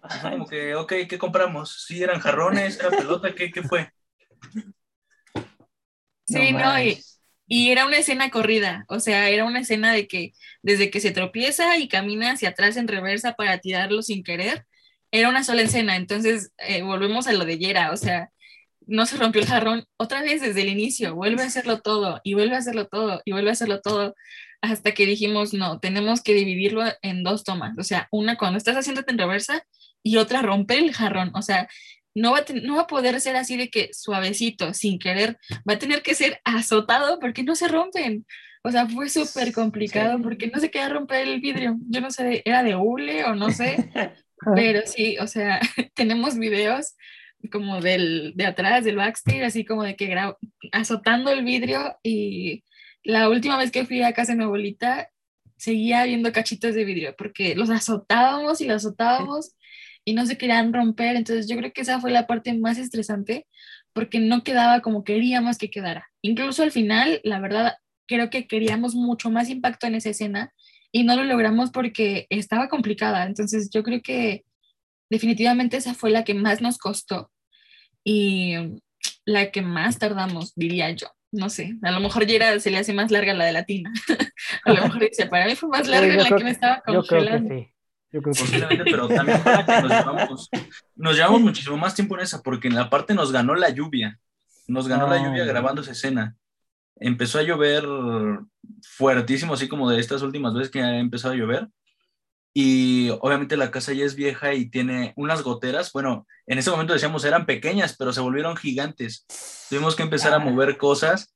Así como que, ok, ¿qué compramos? Sí, eran jarrones, era pelota, ¿qué, qué fue? Sí, no, y, manches. y era una escena corrida, o sea, era una escena de que desde que se tropieza y camina hacia atrás en reversa para tirarlo sin querer, era una sola escena, entonces eh, volvemos a lo de Yera, o sea, no se rompió el jarrón otra vez desde el inicio, vuelve a hacerlo todo y vuelve a hacerlo todo y vuelve a hacerlo todo hasta que dijimos, no, tenemos que dividirlo en dos tomas, o sea, una cuando estás haciéndote en reversa y otra romper el jarrón, o sea, no va, a no va a poder ser así de que suavecito, sin querer, va a tener que ser azotado porque no se rompen. O sea, fue súper complicado Sí. porque no se quería romper el vidrio. Yo no sé, era de hule o no sé, pero sí, o sea, tenemos videos como del, de atrás, del backstage, así como de que azotando el vidrio y la última vez que fui a casa de mi abuelita seguía viendo cachitos de vidrio porque los azotábamos y los azotábamos y no se querían romper, entonces yo creo que esa fue la parte más estresante porque no quedaba como queríamos que quedara. Incluso al final, la verdad, creo que queríamos mucho más impacto en esa escena y no lo logramos porque estaba complicada, entonces yo creo que definitivamente esa fue la que más nos costó y la que más tardamos, diría yo. No sé, a lo mejor Yera se le hace más larga la de latina. a lo mejor dice, para mí fue más larga la creo que me estaba Yo creo congelando. que sí. Yo creo que sí. Pero también fue la que nos llevamos, nos llevamos muchísimo más tiempo en esa, porque en la parte nos ganó la lluvia. Nos ganó la lluvia grabando esa escena. Empezó a llover fuertísimo, así como de estas últimas veces que ha empezado a llover. Y obviamente la casa ya es vieja y tiene unas goteras. Bueno, en ese momento decíamos eran pequeñas, pero se volvieron gigantes. Tuvimos que empezar a mover cosas.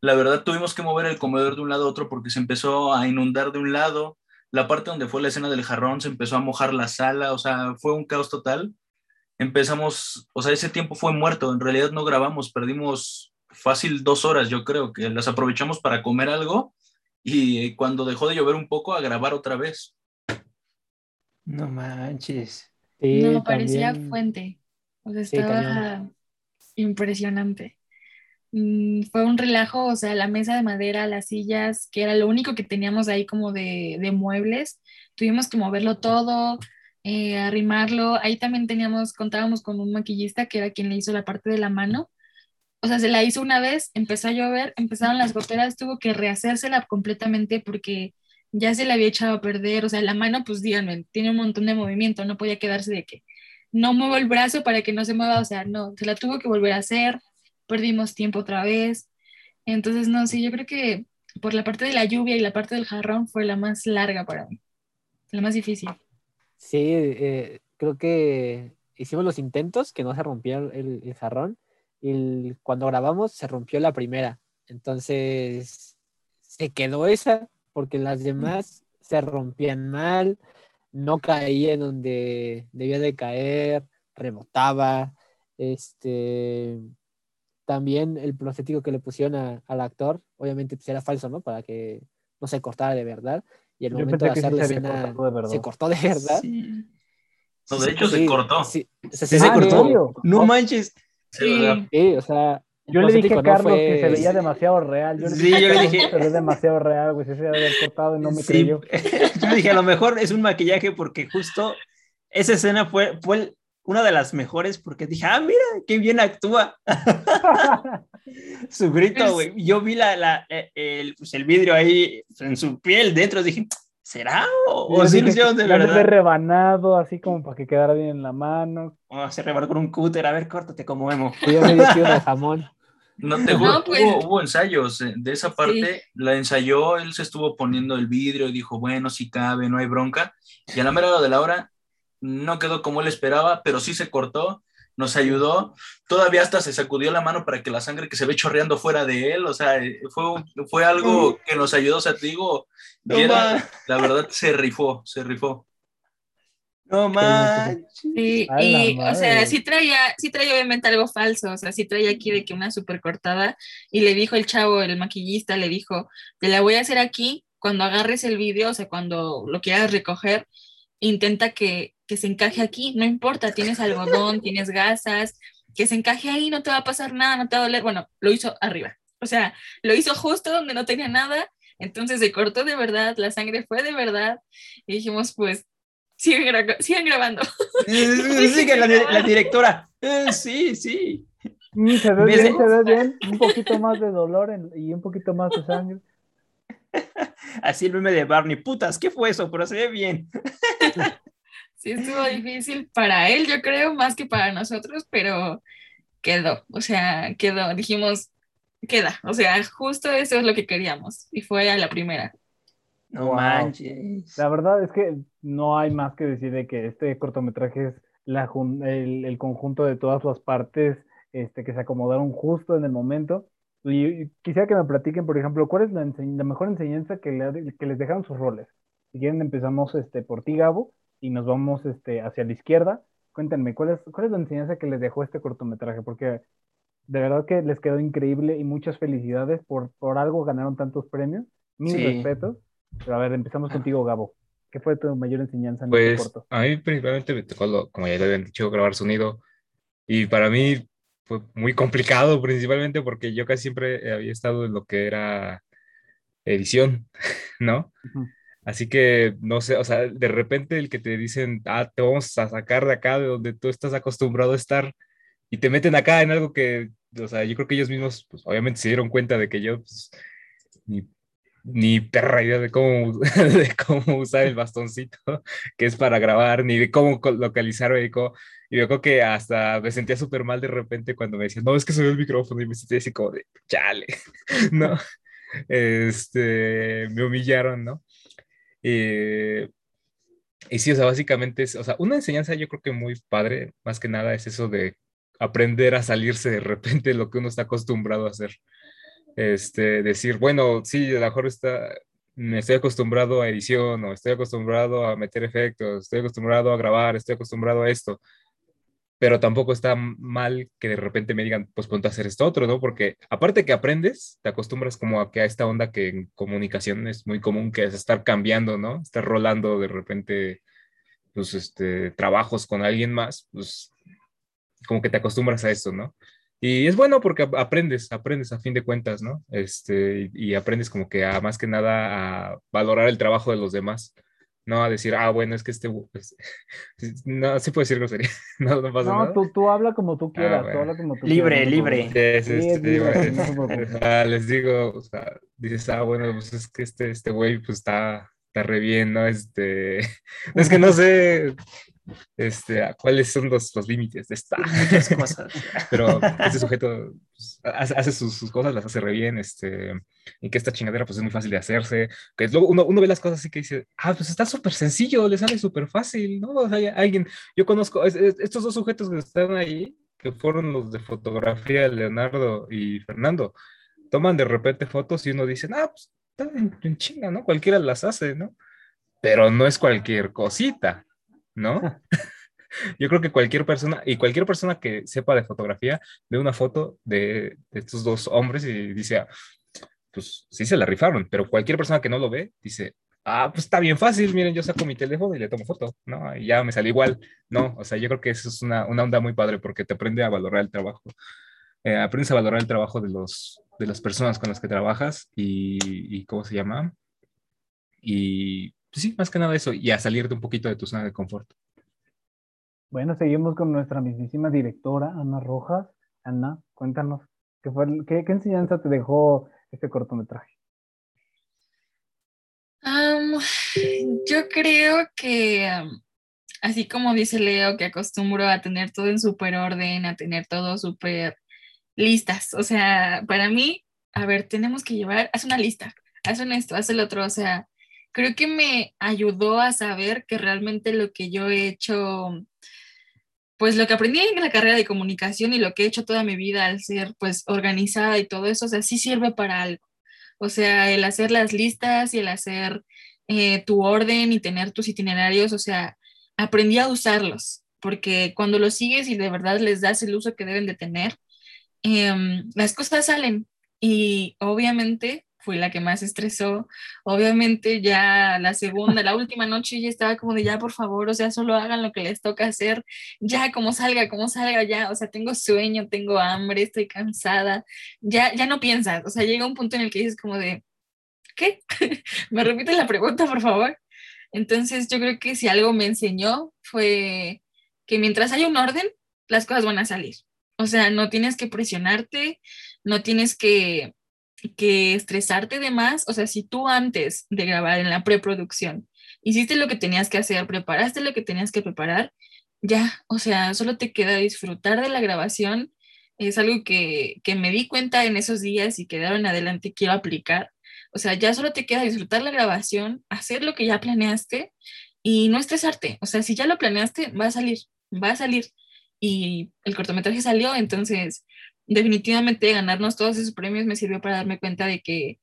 La verdad, tuvimos que mover el comedor de un lado a otro porque se empezó a inundar de un lado. La parte donde fue la escena del jarrón se empezó a mojar la sala. O sea, fue un caos total. Empezamos, o sea, ese tiempo fue muerto. En realidad no grabamos, perdimos fácil dos horas, yo creo, que las aprovechamos para comer algo y cuando dejó de llover un poco a grabar otra vez. No manches. Sí, no, parecía también. fuente. O sea, estaba impresionante. Mm, fue un relajo, o sea, la mesa de madera, las sillas, que era lo único que teníamos ahí como de, de muebles. Tuvimos que moverlo todo, eh, arrimarlo. Ahí también teníamos, contábamos con un maquillista que era quien le hizo la parte de la mano. O sea, se la hizo una vez, empezó a llover, empezaron las goteras, tuvo que rehacérsela completamente porque ya se le había echado a perder. O sea, la mano, pues díganme, tiene un montón de movimiento, no podía quedarse de que no muevo el brazo para que no se mueva, o sea, no, se la tuvo que volver a hacer, perdimos tiempo otra vez. Entonces, no, sí, yo creo que por la parte de la lluvia y la parte del jarrón fue la más larga para mí, la más difícil. Sí, eh, creo que hicimos los intentos que no se rompiera el, el jarrón y el- cuando grabamos se rompió la primera. Entonces se quedó esa porque las demás se rompían mal, no caía en donde debía de caer, rebotaba. Este, también el prostético que le pusieron a- al actor, obviamente pues era falso, ¿no? Para que no se cortara de verdad. Y el Yo momento de hacer la se escena cortado de verdad. se cortó de verdad. Sí. No, de hecho, se Sí, cortó. Sí, sí se Ah, ¿en cortó. No manches. Sí, Sí, o sea. Yo le dije a no Carlos fue- que se veía demasiado real. Yo le Sí, dije, yo le "Carlos, dije- Se ve demasiado real, güey. Se se había cortado y no me Sí. creyó. Yo dije, a lo mejor es un maquillaje porque justo esa escena fue, fue el- una de las mejores porque dije, ah, mira, qué bien actúa. Su grito, Pues- güey. Yo vi la, la- eh, el, pues, el vidrio ahí en su piel dentro. Dije, ¿será? ¿O, o Yo sí lo dije, hicieron de "Ya le he verdad? rebanado así como para que quedara bien en la mano. O se rebaró con un cúter. A ver, córtate como emo. Sí, ya medio kilo de jamón. No te No, pues- hubo, hubo ensayos eh, de esa parte, la ensayó, él se estuvo poniendo el vidrio y dijo, bueno, si cabe, no hay bronca. Y a la mera hora de la hora no quedó como él esperaba, pero sí se cortó, nos ayudó. Todavía hasta se sacudió la mano para que la sangre que se ve chorreando fuera de él, o sea, eh, fue, fue algo que nos ayudó. O sea, te digo, No, Yera, ma- la verdad se rifó, se rifó. No manches. Sí, y o sea, sí traía, sí traía obviamente algo falso, o sea, sí traía aquí de que una super cortada y le dijo el chavo, el maquillista, le dijo, te la voy a hacer aquí, cuando agarres el vídeo, o sea, cuando lo quieras recoger, intenta que, que se encaje aquí, no importa, tienes algodón, tienes gasas, que se encaje ahí, no te va a pasar nada, no te va a doler, bueno, lo hizo arriba, o sea, lo hizo justo donde no tenía nada, entonces se cortó de verdad, la sangre fue de verdad, y dijimos, pues, sigan, gra- sigan grabando. Sí, que la, la directora. "Eh, sí, sí. Mm, se ve bien, se ve bien. Un poquito más de dolor en- y un poquito más de sangre. Así el meme de Barney, putas, ¿qué fue eso? Pero se ve bien. Sí, estuvo difícil para él, yo creo, más que para nosotros, pero quedó, o sea, quedó, dijimos, queda, o sea, justo eso es lo que queríamos y fue a la primera. No Wow. manches. La verdad es que no hay más que decir de que este cortometraje es la el, el conjunto de todas las partes este, que se acomodaron justo en el momento. Y quisiera que me platiquen, por ejemplo, cuál es la, la mejor enseñanza que, le- que les dejaron sus roles. Si quieren, empezamos este, por ti, Gabo, y nos vamos este, hacia la izquierda. Cuéntenme, ¿cuál es, cuál es la enseñanza que les dejó este cortometraje? Porque de verdad que les quedó increíble y muchas felicidades por, por algo ganaron tantos premios. Mis Sí. respetos. Pero a ver, empezamos contigo, Gabo. ¿Qué fue tu mayor enseñanza en este Pues corto? a mí principalmente me tocó, lo- como ya le habían dicho, grabar sonido. Y para mí fue muy complicado, principalmente porque yo casi siempre había estado en lo que era edición, ¿no? Ujú. Así que, no sé, o sea, de repente el que te dicen, ah, te vamos a sacar de acá, de donde tú estás acostumbrado a estar, y te meten acá en algo que, o sea, yo creo que ellos mismos, pues obviamente se dieron cuenta de que yo, pues, ni, ni perra idea de cómo, de cómo usar el bastoncito que es para grabar, ni de cómo localizarme, y, y yo creo que hasta me sentía súper mal de repente cuando me decían, no, es que soy el micrófono, y me sentía así como de, chale, ¿no? Este, me humillaron, ¿no? Eh, y sí, o sea, básicamente es, o sea, una enseñanza yo creo que muy padre, más que nada, es eso de aprender a salirse de repente de lo que uno está acostumbrado a hacer. Este, decir, bueno, sí, a lo mejor está, me estoy acostumbrado a edición, o estoy acostumbrado a meter efectos, estoy acostumbrado a grabar, estoy acostumbrado a esto, pero tampoco está mal que de repente me digan, pues ponte a hacer esto otro, ¿no? Porque aparte que aprendes, te acostumbras como a que a esta onda que en comunicación es muy común, que es estar cambiando, ¿no? Estar rolando de repente, pues, este, trabajos con alguien más, pues, como que te acostumbras a eso, ¿no? Y es bueno porque ap- aprendes, aprendes a fin de cuentas, ¿no? Este, y, y aprendes como que a más que nada a valorar el trabajo de los demás, no a decir, ah, bueno, es que este, pues, no, sí puede decir grosería, no, no pasa No, nada. tú, tú habla como tú quieras, tú bueno. habla como tú Libre, quieras, no libre. preocupes. Sí, sí, Sí, es libre, no preocupe. Ah, les digo, o sea, dices, ah, bueno, pues es que este, este güey, pues está, está re bien, ¿no? Este, es que no sé, este, a cuáles son los, los límites de esta, Muchas cosas. pero este sujeto pues, hace, sus, sus cosas, las hace re bien, este, y que esta chingadera, pues es muy fácil de hacerse, que luego uno, uno ve las cosas así que dice, ah, pues está súper sencillo, le sale súper fácil, ¿no? O sea, alguien, yo conozco, es- es- estos dos sujetos que están ahí, que fueron los de fotografía, Leonardo y Fernando, toman de repente fotos y uno dice, ah, pues está en, en chinga, ¿no? Cualquiera las hace, ¿no? Pero no es cualquier cosita, ¿no? Yo creo que cualquier persona, y cualquier persona que sepa de fotografía, ve una foto de, de estos dos hombres y dice, ah, pues sí se la rifaron, pero cualquier persona que no lo ve dice, ah, pues está bien fácil, miren, yo saco mi teléfono y le tomo foto, ¿no? Y ya me sale igual, ¿no? O sea, yo creo que eso es una, una onda muy padre porque te aprende a valorar el trabajo, eh, aprendes a valorar el trabajo de, los, de las personas con las que trabajas y, y ¿cómo se llama? Y pues sí, más que nada eso, y a salirte un poquito de tu zona de confort. Bueno, seguimos con nuestra mismísima directora, Ana Rojas. Ana, cuéntanos, ¿qué, fue, qué, qué enseñanza te dejó este cortometraje? Yo creo que, así como dice Leo, que acostumbro a tener todo en súper orden, a tener todo súper listas. O sea, para mí, a ver, tenemos que llevar, haz una lista, haz un esto, haz el otro. O sea, creo que me ayudó a saber que realmente lo que yo he hecho, pues lo que aprendí en la carrera de comunicación y lo que he hecho toda mi vida al ser pues organizada y todo eso, o sea, sí sirve para algo. O sea, el hacer las listas y el hacer eh, tu orden y tener tus itinerarios, o sea, aprendí a usarlos, porque cuando los sigues y de verdad les das el uso que deben de tener, em, las cosas salen. Y obviamente fui la que más estresó. Obviamente ya la segunda, la última noche ya estaba como de ya, por favor, o sea, solo hagan lo que les toca hacer, ya como salga, como salga, ya, o sea, tengo sueño, tengo hambre, estoy cansada, ya, ya no piensas, o sea, llega un punto en el que dices como de, ¿qué? ¿Me repites la pregunta, por favor? Entonces yo creo que si algo me enseñó fue que mientras haya un orden, las cosas van a salir. O sea, no tienes que presionarte, no tienes que, que estresarte de más. O sea, si tú antes de grabar en la preproducción hiciste lo que tenías que hacer, preparaste lo que tenías que preparar, ya, o sea, solo te queda disfrutar de la grabación. Es algo que, que me di cuenta en esos días y que de ahora en adelante quiero aplicar. O sea, ya solo te queda disfrutar la grabación, hacer lo que ya planeaste y no estresarte. O sea, si ya lo planeaste, va a salir, va a salir. Y el cortometraje salió, entonces definitivamente ganarnos todos esos premios me sirvió para darme cuenta de que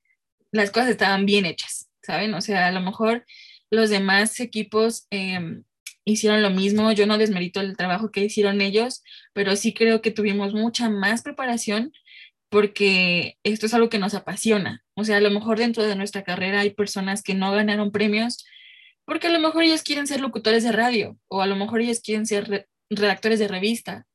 las cosas estaban bien hechas, ¿saben? O sea, a lo mejor los demás equipos em, hicieron lo mismo, yo no desmerito el trabajo que hicieron ellos, pero sí creo que tuvimos mucha más preparación porque esto es algo que nos apasiona. O sea, a lo mejor dentro de nuestra carrera hay personas que no ganaron premios porque a lo mejor ellos quieren ser locutores de radio o a lo mejor ellos quieren ser redactores de revista,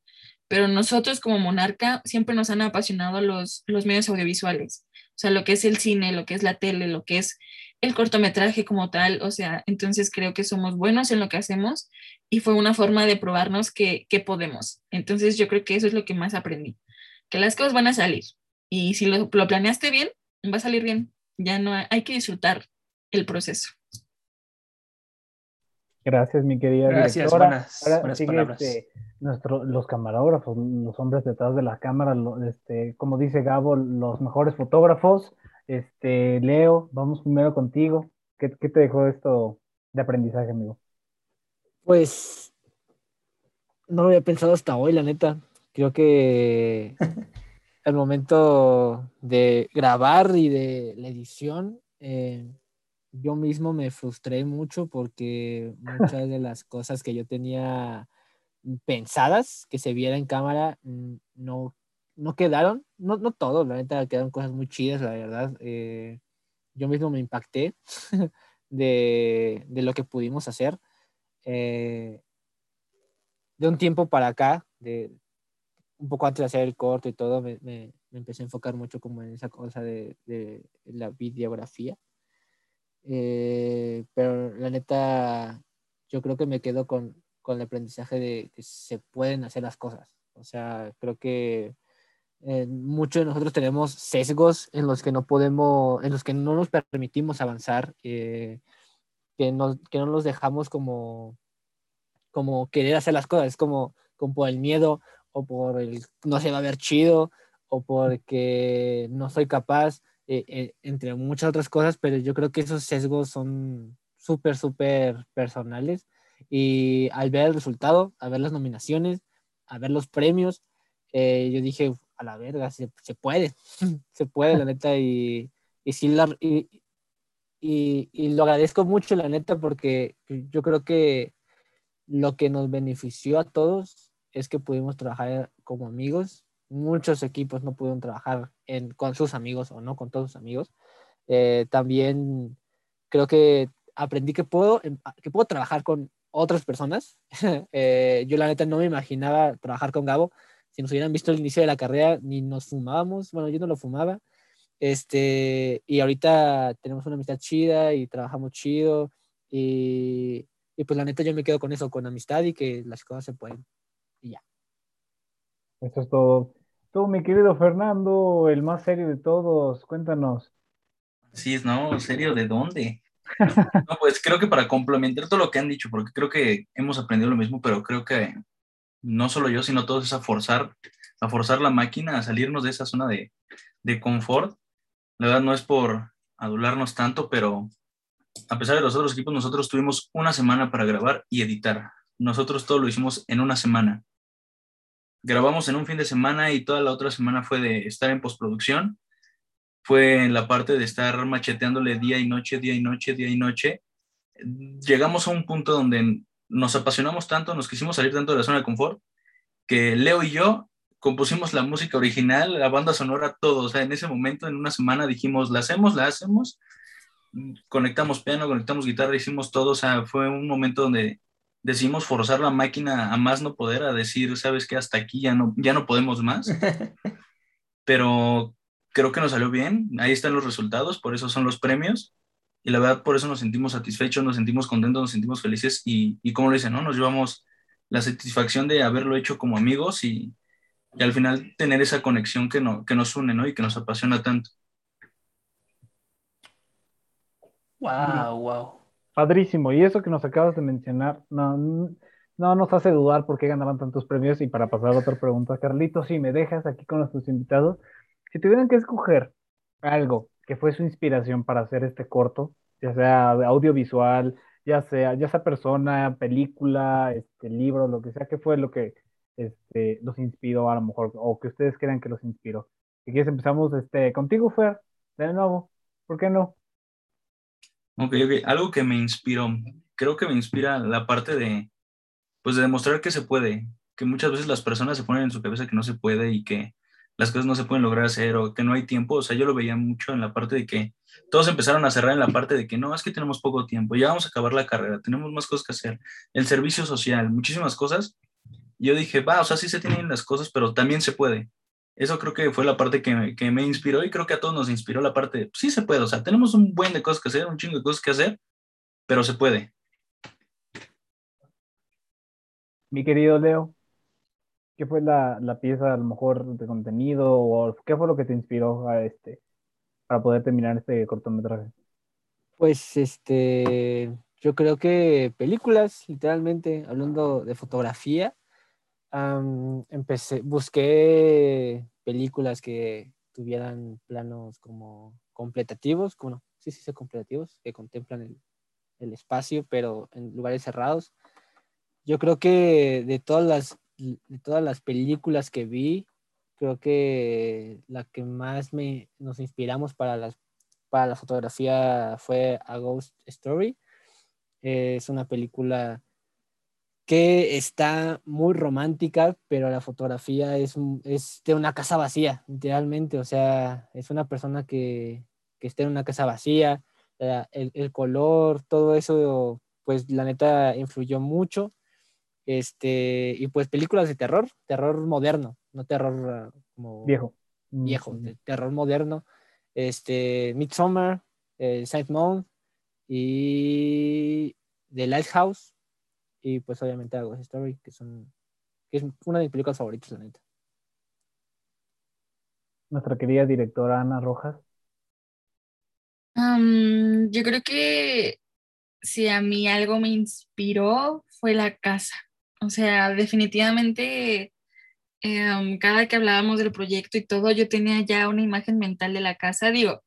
pero nosotros como Monarca siempre nos han apasionado los, los medios audiovisuales, o sea, lo que es el cine, lo que es la tele, lo que es el cortometraje como tal, o sea, entonces creo que somos buenos en lo que hacemos y fue una forma de probarnos que, podemos. Entonces yo creo que eso es lo que más aprendí, que las cosas van a salir y si lo, planeaste bien, va a salir bien, ya no hay, que disfrutar el proceso. Gracias, mi querida Gracias, buenas, buenas palabras. Este, nuestro, los camarógrafos, los hombres detrás de la cámara, este, como dice Gabo, los mejores fotógrafos, este, Leo, vamos primero contigo. ¿Qué, te dejó esto de aprendizaje, amigo? Pues no lo había pensado hasta hoy, la neta. Creo que el momento de grabar y de la edición, eh, yo mismo me frustré mucho porque muchas de las cosas que yo tenía pensadas que se viera en cámara mm, no no quedaron, no, no todo, la neta quedaron cosas muy chidas, la verdad. Eh, yo mismo me impacté de, lo que pudimos hacer. Eh, de un tiempo para acá, de, un poco antes de hacer el corto y todo, me, empecé a enfocar mucho como en esa cosa de, la videografía. Eh, pero la neta, yo creo que me quedo con, con el aprendizaje de que se pueden hacer las cosas. O sea, creo que eh, muchos de nosotros tenemos sesgos en los que no podemos, en los que no nos permitimos avanzar, eh, que, no, que no nos dejamos como, como querer hacer las cosas, como, como por el miedo o por el no se va a ver chido o porque no soy capaz, eh, entre muchas otras cosas, pero yo creo que esos sesgos son súper, súper personales y al ver el resultado, a ver las nominaciones, a ver los premios, yo dije, a la verga, se, se puede, se puede, la neta, y, y sí, la, y, y, y, lo agradezco mucho, la neta, porque yo creo que lo que nos benefició a todos es que pudimos trabajar como amigos. Muchos equipos no pudieron trabajar en, con sus amigos o no con todos sus amigos. Eh, también creo que aprendí que puedo, em, que puedo trabajar con otras personas. eh, yo la neta no me imaginaba trabajar con Gabo si nos hubieran visto al inicio de la carrera, ni nos fumábamos, bueno, yo no lo fumaba, este, y ahorita tenemos una amistad chida y trabajamos chido, y, y pues la neta yo me quedo con eso, con amistad y que las cosas se pueden, y ya. Eso es todo. Tú, mi querido Fernando, el más serio de todos, cuéntanos. Sí, no, serio, ¿de dónde? No, pues creo que para complementar todo lo que han dicho, porque creo que hemos aprendido lo mismo, pero creo que no solo yo, sino todos es a forzar, forzar la máquina a salirnos de esa zona de, de confort. La verdad no es por adularnos tanto, pero a pesar de los otros equipos, nosotros tuvimos una semana para grabar y editar. Nosotros todo lo hicimos en una semana. Grabamos en un fin de semana y toda la otra semana fue de estar en postproducción. Fue en la parte de estar macheteándole día y noche, día y noche, día y noche. Llegamos a un punto donde nos apasionamos tanto, nos quisimos salir tanto de la zona de confort, que Leo y yo compusimos la música original, la banda sonora, todo. O sea, en ese momento, en una semana, dijimos, la hacemos, la hacemos, conectamos piano, conectamos guitarra, hicimos todo. O sea, fue un momento donde decidimos forzar la máquina a más no poder, a decir, sabes que hasta aquí ya no, ya no podemos más. Pero creo que nos salió bien, ahí están los resultados, por eso son los premios y la verdad por eso nos sentimos satisfechos, nos sentimos contentos, nos sentimos felices y, y como lo dicen, ¿no? Nos llevamos la satisfacción de haberlo hecho como amigos y, y al final tener esa conexión que, no, que nos une, ¿no? Y que nos apasiona tanto. Wow, wow. Padrísimo. Y eso que nos acabas de mencionar, no, no nos hace dudar por qué ganaban tantos premios. Y para pasar a otra pregunta, Carlito, si me dejas aquí con nuestros invitados, si tuvieran que escoger algo que fue su inspiración para hacer este corto, ya sea audiovisual, ya sea, ya sea persona, película, este libro, lo que sea, ¿qué fue lo que este, los inspiró a lo mejor, o que ustedes crean que los inspiró? Si quieres empezamos este, contigo, Fer, de nuevo, ¿por qué no? Ok, ok, algo que me inspiró, creo que me inspira la parte de, pues de demostrar que se puede, que muchas veces las personas se ponen en su cabeza que no se puede y que las cosas no se pueden lograr hacer o que no hay tiempo. O sea, yo lo veía mucho en la parte de que todos empezaron a cerrar en la parte de que no, es que tenemos poco tiempo, ya vamos a acabar la carrera, tenemos más cosas que hacer, el servicio social, muchísimas cosas. Yo dije, va, o sea, sí se tienen las cosas, pero también se puede. Eso creo que fue la parte que me, que me inspiró y creo que a todos nos inspiró la parte de, sí se puede, o sea, tenemos un buen de cosas que hacer, un chingo de cosas que hacer, pero se puede. Mi querido Leo. ¿Qué fue la, la, pieza a lo mejor de contenido o qué fue lo que te inspiró a este para poder terminar este cortometraje? Pues este, yo creo que películas, literalmente, hablando de fotografía, empecé, busqué películas que tuvieran planos como completativos, bueno, sí, sí, sí, completativos, que contemplan el, el espacio, pero en lugares cerrados. Yo creo que de todas las de todas las películas que vi, creo que la que más me, nos inspiramos para, las, para la fotografía fue A Ghost Story. es una película que está muy romántica, pero la fotografía es, es de una casa vacía, literalmente. O sea, es una persona que, que está en una casa vacía, el, el color, todo eso, pues la neta influyó mucho. Este, y pues películas de terror, terror moderno, no terror ah, como viejo. Viejo, terror moderno. Este, Midsommar, eh, Saint Moon y The Lighthouse y pues obviamente Ghost Story, que son que es una de mis películas favoritas, la neta. Nuestra querida directora Ana Rojas. yo creo que si a mí algo me inspiró fue la casa. O sea, definitivamente em, cada que hablábamos del proyecto y todo, yo tenía ya una imagen mental de la casa. Digo,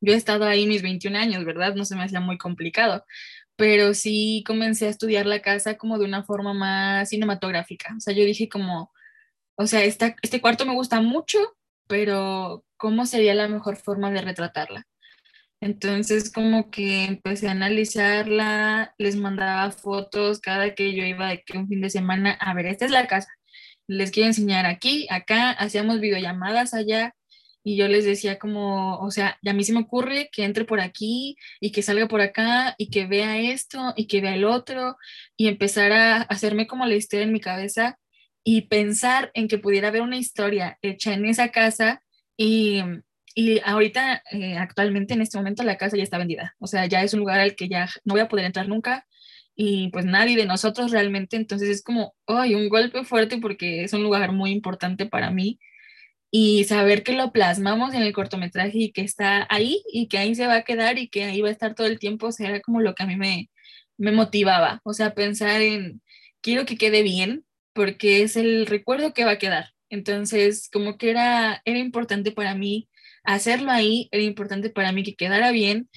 yo he estado ahí mis 21 años, ¿verdad? No se me hacía muy complicado, pero sí comencé a estudiar la casa como de una forma más cinematográfica. O sea, yo dije como, o sea, esta, este cuarto me gusta mucho, pero ¿cómo sería la mejor forma de retratarla? Entonces como que empecé a analizarla, les mandaba fotos cada que yo iba de que un fin de semana, a ver, esta es la casa, les quiero enseñar aquí, acá, hacíamos videollamadas allá y yo les decía como, o sea, ya a mí se me ocurre que entre por aquí y que salga por acá y que vea esto y que vea el otro y empezar a hacerme como la historia en mi cabeza y pensar en que pudiera haber una historia hecha en esa casa y y ahorita, eh, actualmente, en este momento, la casa ya está vendida. O sea, ya es un lugar al que ya no voy a poder entrar nunca y pues nadie de nosotros realmente. Entonces es como, ay, un golpe fuerte porque es un lugar muy importante para mí. Y saber que lo plasmamos en el cortometraje y que está ahí y que ahí se va a quedar y que ahí va a estar todo el tiempo, o era como lo que a mí me, me motivaba. O sea, pensar en, quiero que quede bien porque es el recuerdo que va a quedar. Entonces, como que era, era importante para mí hacerlo ahí era importante para mí que quedara bien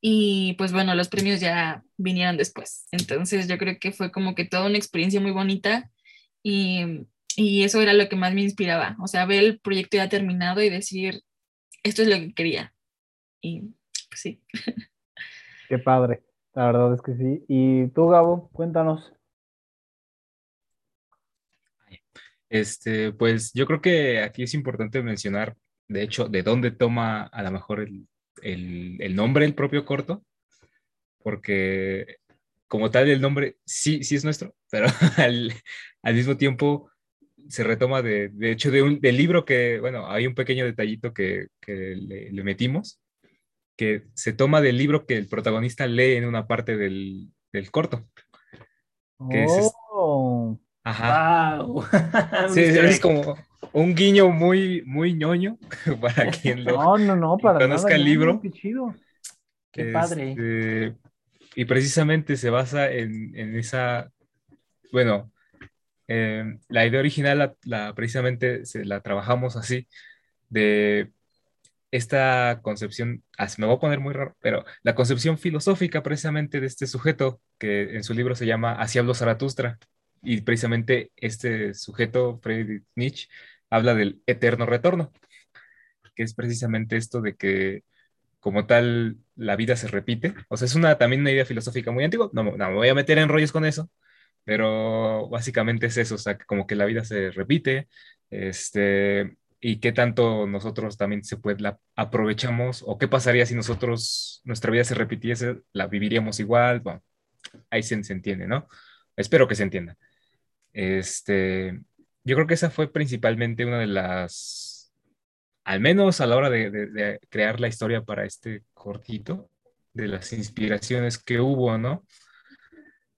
y pues bueno, los premios ya vinieron después. Entonces yo creo que fue como que toda una experiencia muy bonita y, y eso era lo que más me inspiraba, o sea, ver el proyecto ya terminado y decir, esto es lo que quería. Y pues sí. Qué padre, la verdad es que sí. Y tú, Gabo, cuéntanos. Este, pues yo creo que aquí es importante mencionar de hecho, de dónde toma a lo mejor el, el, nombre el propio corto, porque como tal el nombre sí, sí es nuestro, pero al, al mismo tiempo se retoma de, de hecho de un, del libro que, bueno, hay un pequeño detallito que, que le, le, metimos, que se toma del libro que el protagonista lee en una parte del, del corto. Que oh. es, ajá. Wow. sí, es como, un guiño muy, muy ñoño para quien lo No, no, no, para conozca nada, el libro. Qué chido. Qué padre. Este, y precisamente se basa en, en esa, bueno, eh, la idea original la, la- precisamente se la trabajamos así, de esta concepción, ah, me va a poner muy raro, pero la concepción filosófica precisamente de este sujeto, que en su libro se llama Así habló Zaratustra, y precisamente este sujeto, Friedrich Nietzsche, habla del eterno retorno, que es precisamente esto de que como tal la vida se repite. O sea, es una, también una idea filosófica muy antigua. No, no me voy a meter en rollos con eso, pero básicamente es eso, o sea, como que la vida se repite, este, y qué tanto nosotros también se puede, la aprovechamos, o qué pasaría si nosotros, nuestra vida se repitiese, la viviríamos igual, bueno, ahí se entiende, ¿no? Espero que se entienda. Este, yo creo que esa fue principalmente una de las, al menos a la hora de, de- de crear la historia para este cortito, de las inspiraciones que hubo, ¿no?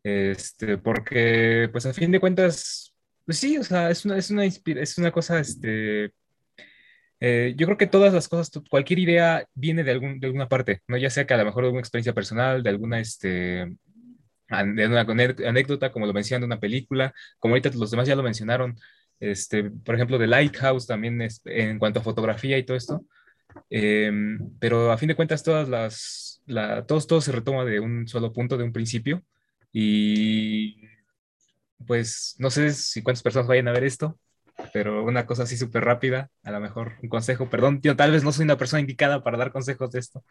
Este, porque, pues a fin de cuentas, pues sí, o sea, es una, es una, es una cosa, este, eh, yo creo que todas las cosas, cualquier idea viene de, algún, de alguna parte, ¿no? Ya sea que a lo mejor de una experiencia personal, de alguna, este, de una anécdota, como lo mencionan de una película, como ahorita los demás ya lo mencionaron, este, por ejemplo, de Lighthouse también es, en cuanto a fotografía y todo esto, Em, pero a fin de cuentas todas las, la, todos, todo se retoma de un solo punto, de un principio, y pues no sé si cuántas personas vayan a ver esto, pero una cosa así súper rápida, a lo mejor un consejo, perdón, yo tal vez no soy una persona indicada para dar consejos de esto,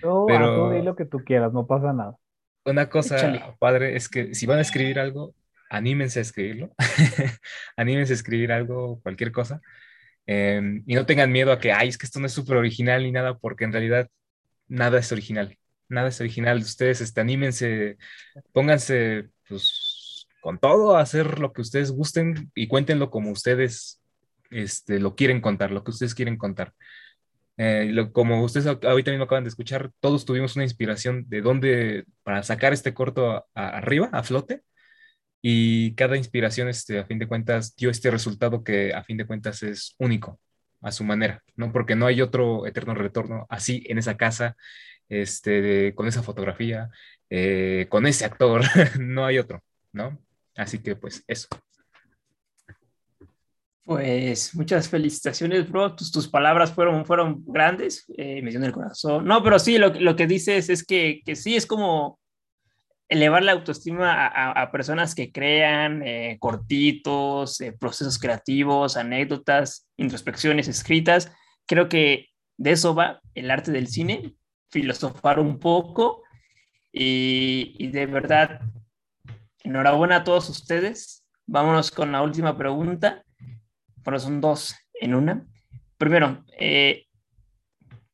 Tú, Pero- tú di lo que tú quieras, no pasa nada. Una cosa padre es que si van a escribir algo, anímense a escribirlo, anímense a escribir algo, cualquier cosa, em, y no tengan miedo a que, ay, es que esto no es súper original ni nada, porque en realidad nada es original, nada es original. Ustedes este, anímense, pónganse pues, con todo a hacer lo que ustedes gusten y cuéntenlo como ustedes este, lo quieren contar, lo que ustedes quieren contar. Eh, lo- como ustedes ahorita mismo acaban de escuchar, todos tuvimos una inspiración de dónde, para sacar este corto a- a- arriba, a flote, y cada inspiración, este, a fin de cuentas, dio este resultado que a fin de cuentas es único a su manera, ¿no? Porque no hay otro eterno retorno así en esa casa, este, de- con esa fotografía, eh, con ese actor, no hay otro, ¿no? Así que pues eso. Pues muchas felicitaciones, bro. Tus, tus palabras fueron, fueron grandes, eh, me dio el corazón. No, pero sí, lo, lo que dices es que, que sí es como elevar la autoestima a, a- a personas que crean eh, cortitos, eh, procesos creativos, anécdotas, introspecciones escritas. Creo que de eso va el arte del cine, filosofar un poco y, y de verdad, enhorabuena a todos ustedes. Vámonos con la última pregunta pero son dos en una. Primero, eh,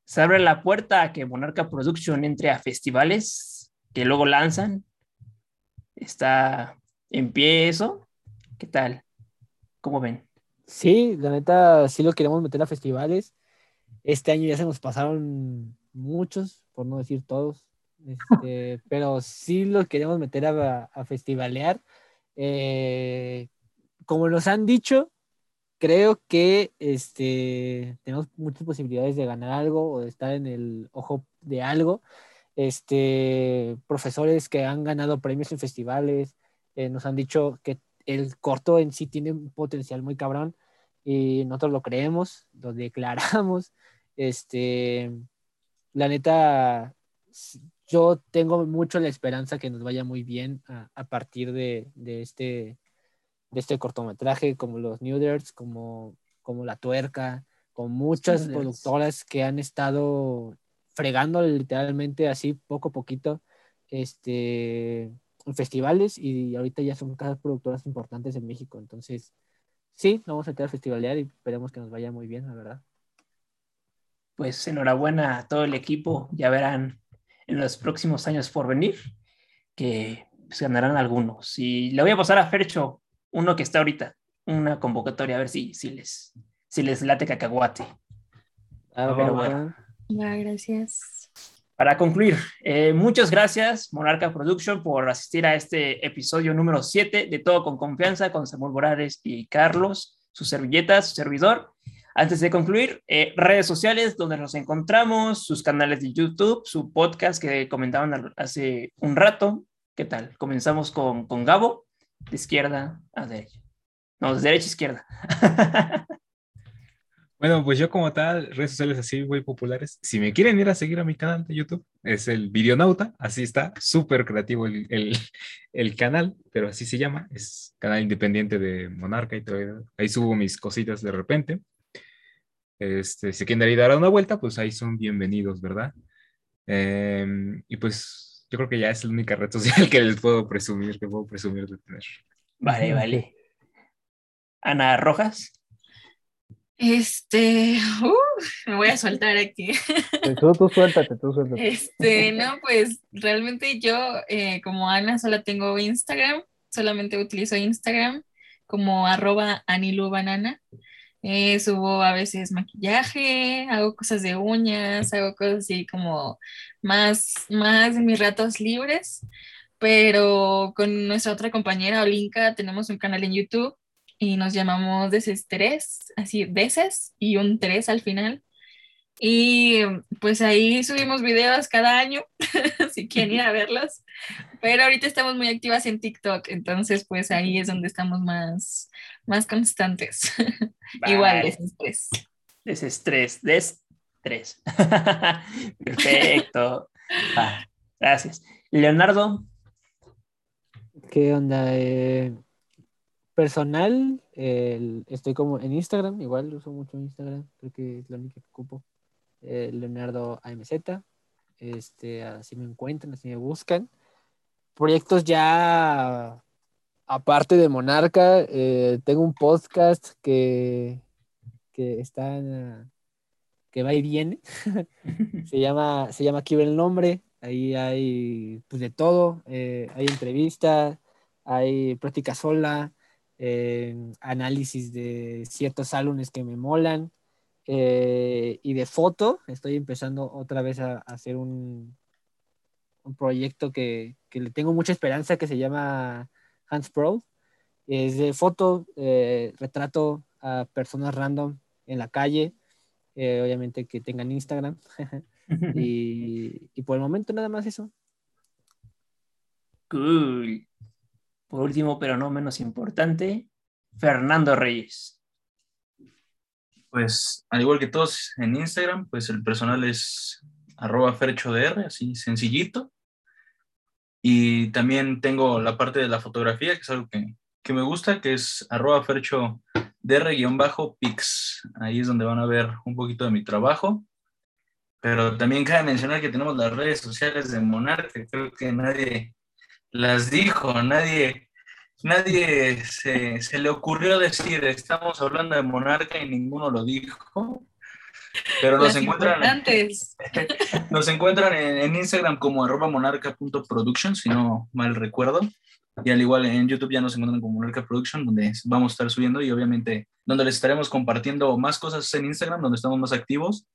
se abre la puerta a que Monarca Production entre a festivales que luego lanzan. Está en pie eso. ¿Qué tal? ¿Cómo ven? Sí, la neta, sí lo queremos meter a festivales. Este año ya se nos pasaron muchos, por no decir todos, este, pero sí lo queremos meter a, a festivalear. Eh, como nos han dicho, creo que este, tenemos muchas posibilidades de ganar algo o de estar en el ojo de algo. Este, profesores que han ganado premios en festivales eh, nos han dicho que el corto en sí tiene un potencial muy cabrón y nosotros lo creemos, lo declaramos. Este, la neta, yo tengo mucho la esperanza que nos vaya muy bien a, a partir de, de este, de este cortometraje, como los Nuders, como, como La Tuerca, con muchas productoras que han estado fregando literalmente así poco a poquito este, en festivales y ahorita ya son cada productoras importantes en México. Entonces, sí, vamos a meter a festivalear y esperemos que nos vaya muy bien, la verdad. Pues enhorabuena a todo el equipo. Ya verán en los próximos años por venir que pues, ganarán algunos. Y le voy a pasar a Fercho, uno que está ahorita, una convocatoria, a ver si, si, les, si les late cacahuate. Ah, Pero bueno, gracias. Para concluir, eh, muchas gracias Monarca Production por asistir a este episodio número 7 de Todo con Confianza con Samuel Morales y Carlos. sus servilletas, su servidor. Antes de concluir, eh, redes sociales donde nos encontramos, sus canales de YouTube, su podcast que comentaban hace un rato. ¿Qué tal? Comenzamos con, con Gabo, de izquierda a derecha. No, de derecha a izquierda. Bueno, pues yo como tal, redes sociales así muy populares. Si me quieren ir a seguir a mi canal de YouTube, es el Videonauta, así está, súper creativo el, el, canal, pero así se llama, es canal independiente de Monarca y todo. Ahí subo mis cositas de repente. Este, si quieren ir a dar una vuelta, pues ahí son bienvenidos, ¿verdad? Em, y pues yo creo que ya es la única red social que les puedo presumir, que puedo presumir de tener. Vale, vale. Ana Rojas. Este, me voy a soltar aquí. Tú, tú suéltate, tú suéltate. Este, no, pues realmente yo, eh, como Ana, solo tengo Instagram, solamente utilizo Instagram como arroba anilubanana. Eh, subo a veces maquillaje, hago cosas de uñas, hago cosas así como más, más en mis ratos libres, pero con nuestra otra compañera Olinka tenemos un canal en YouTube y nos llamamos Desestrés, así, Deses y un 3 al final. Y pues ahí subimos videos cada año, si quieren ir a verlos. Pero ahorita estamos muy activas en TikTok, entonces pues ahí es donde estamos más, más constantes. Igual, desestrés. Desestrés, desestrés. Perfecto. gracias. Leonardo. ¿Qué onda? Eh, personal, estoy como en Instagram, igual uso mucho Instagram, creo que es la única que ocupo. Eh, Leonardo AMZ, este, así me encuentran, así me buscan. Proyectos ya aparte de Monarca, eh, tengo un podcast que, que está que va y viene. se llama, se llama Aquí el nombre. Ahí hay pues, de todo. Eh, hay entrevistas, hay práctica sola, análisis de ciertos álbumes que me molan. Eh, y de foto, estoy empezando otra vez a, hacer un, un proyecto que, que, le tengo mucha esperanza que se llama Hans Pro. Es de foto, eh, retrato a personas random en la calle, eh, obviamente que tengan Instagram. y, y por el momento nada más eso. Cool. Por último, pero no menos importante, Fernando Reyes. Pues al igual que todos en Instagram, pues el personal es arroba ferchodr, así sencillito. Y también tengo la parte de la fotografía, que es algo que, que me gusta, que es arroba ferchodr-pix. Ahí es donde van a ver un poquito de mi trabajo. Pero también cabe mencionar que tenemos las redes sociales de Monarca, creo que nadie las dijo, nadie, nadie se, se, le ocurrió decir, estamos hablando de monarca y ninguno lo dijo. Pero nos encuentran, nos encuentran en, en, Instagram como arroba monarca.production, si no mal recuerdo. Y al igual en YouTube ya nos encuentran como Monarca Production, donde vamos a estar subiendo y obviamente donde les estaremos compartiendo más cosas en Instagram, donde estamos más activos,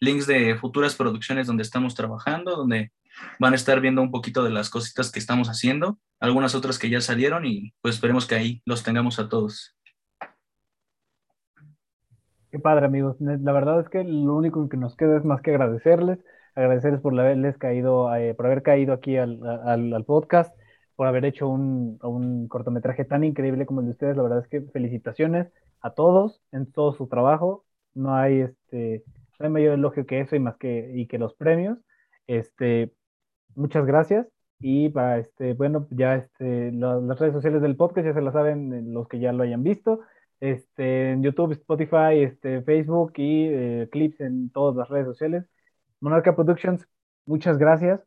links de futuras producciones donde estamos trabajando, donde van a estar viendo un poquito de las cositas que estamos haciendo, algunas otras que ya salieron y pues esperemos que ahí los tengamos a todos. Qué padre amigos, la verdad es que lo único que nos queda es más que agradecerles, agradecerles por haberles caído, eh, por haber caído aquí al, al, al, podcast, por haber hecho un, un cortometraje tan increíble como el de ustedes, la verdad es que felicitaciones a todos en todo su trabajo, no hay este, no hay mayor elogio que eso y más que, y que los premios. Este, muchas gracias. Y para este, bueno, ya este, las redes sociales del podcast ya se las saben eh, los que ya lo hayan visto. Este, en YouTube, Spotify, este, Facebook y eh, clips en todas las redes sociales. Monarca Productions, muchas gracias.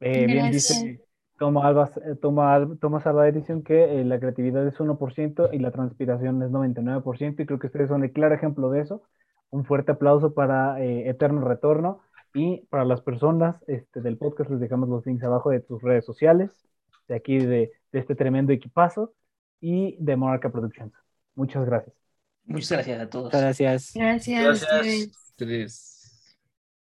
Eh, bien dice Toma Alba, Toma, Thomas Alba Edition que eh, la creatividad es 1% y la transpiración es 99% y creo que ustedes son el claro ejemplo de eso. Un fuerte aplauso para eh, Eterno Retorno. Y para las personas este, del podcast les dejamos los links abajo de tus redes sociales, de aquí de, de este tremendo equipazo y de Monarca Productions. Muchas gracias. Muchas gracias a todos. Gracias. Gracias. gracias. Tres.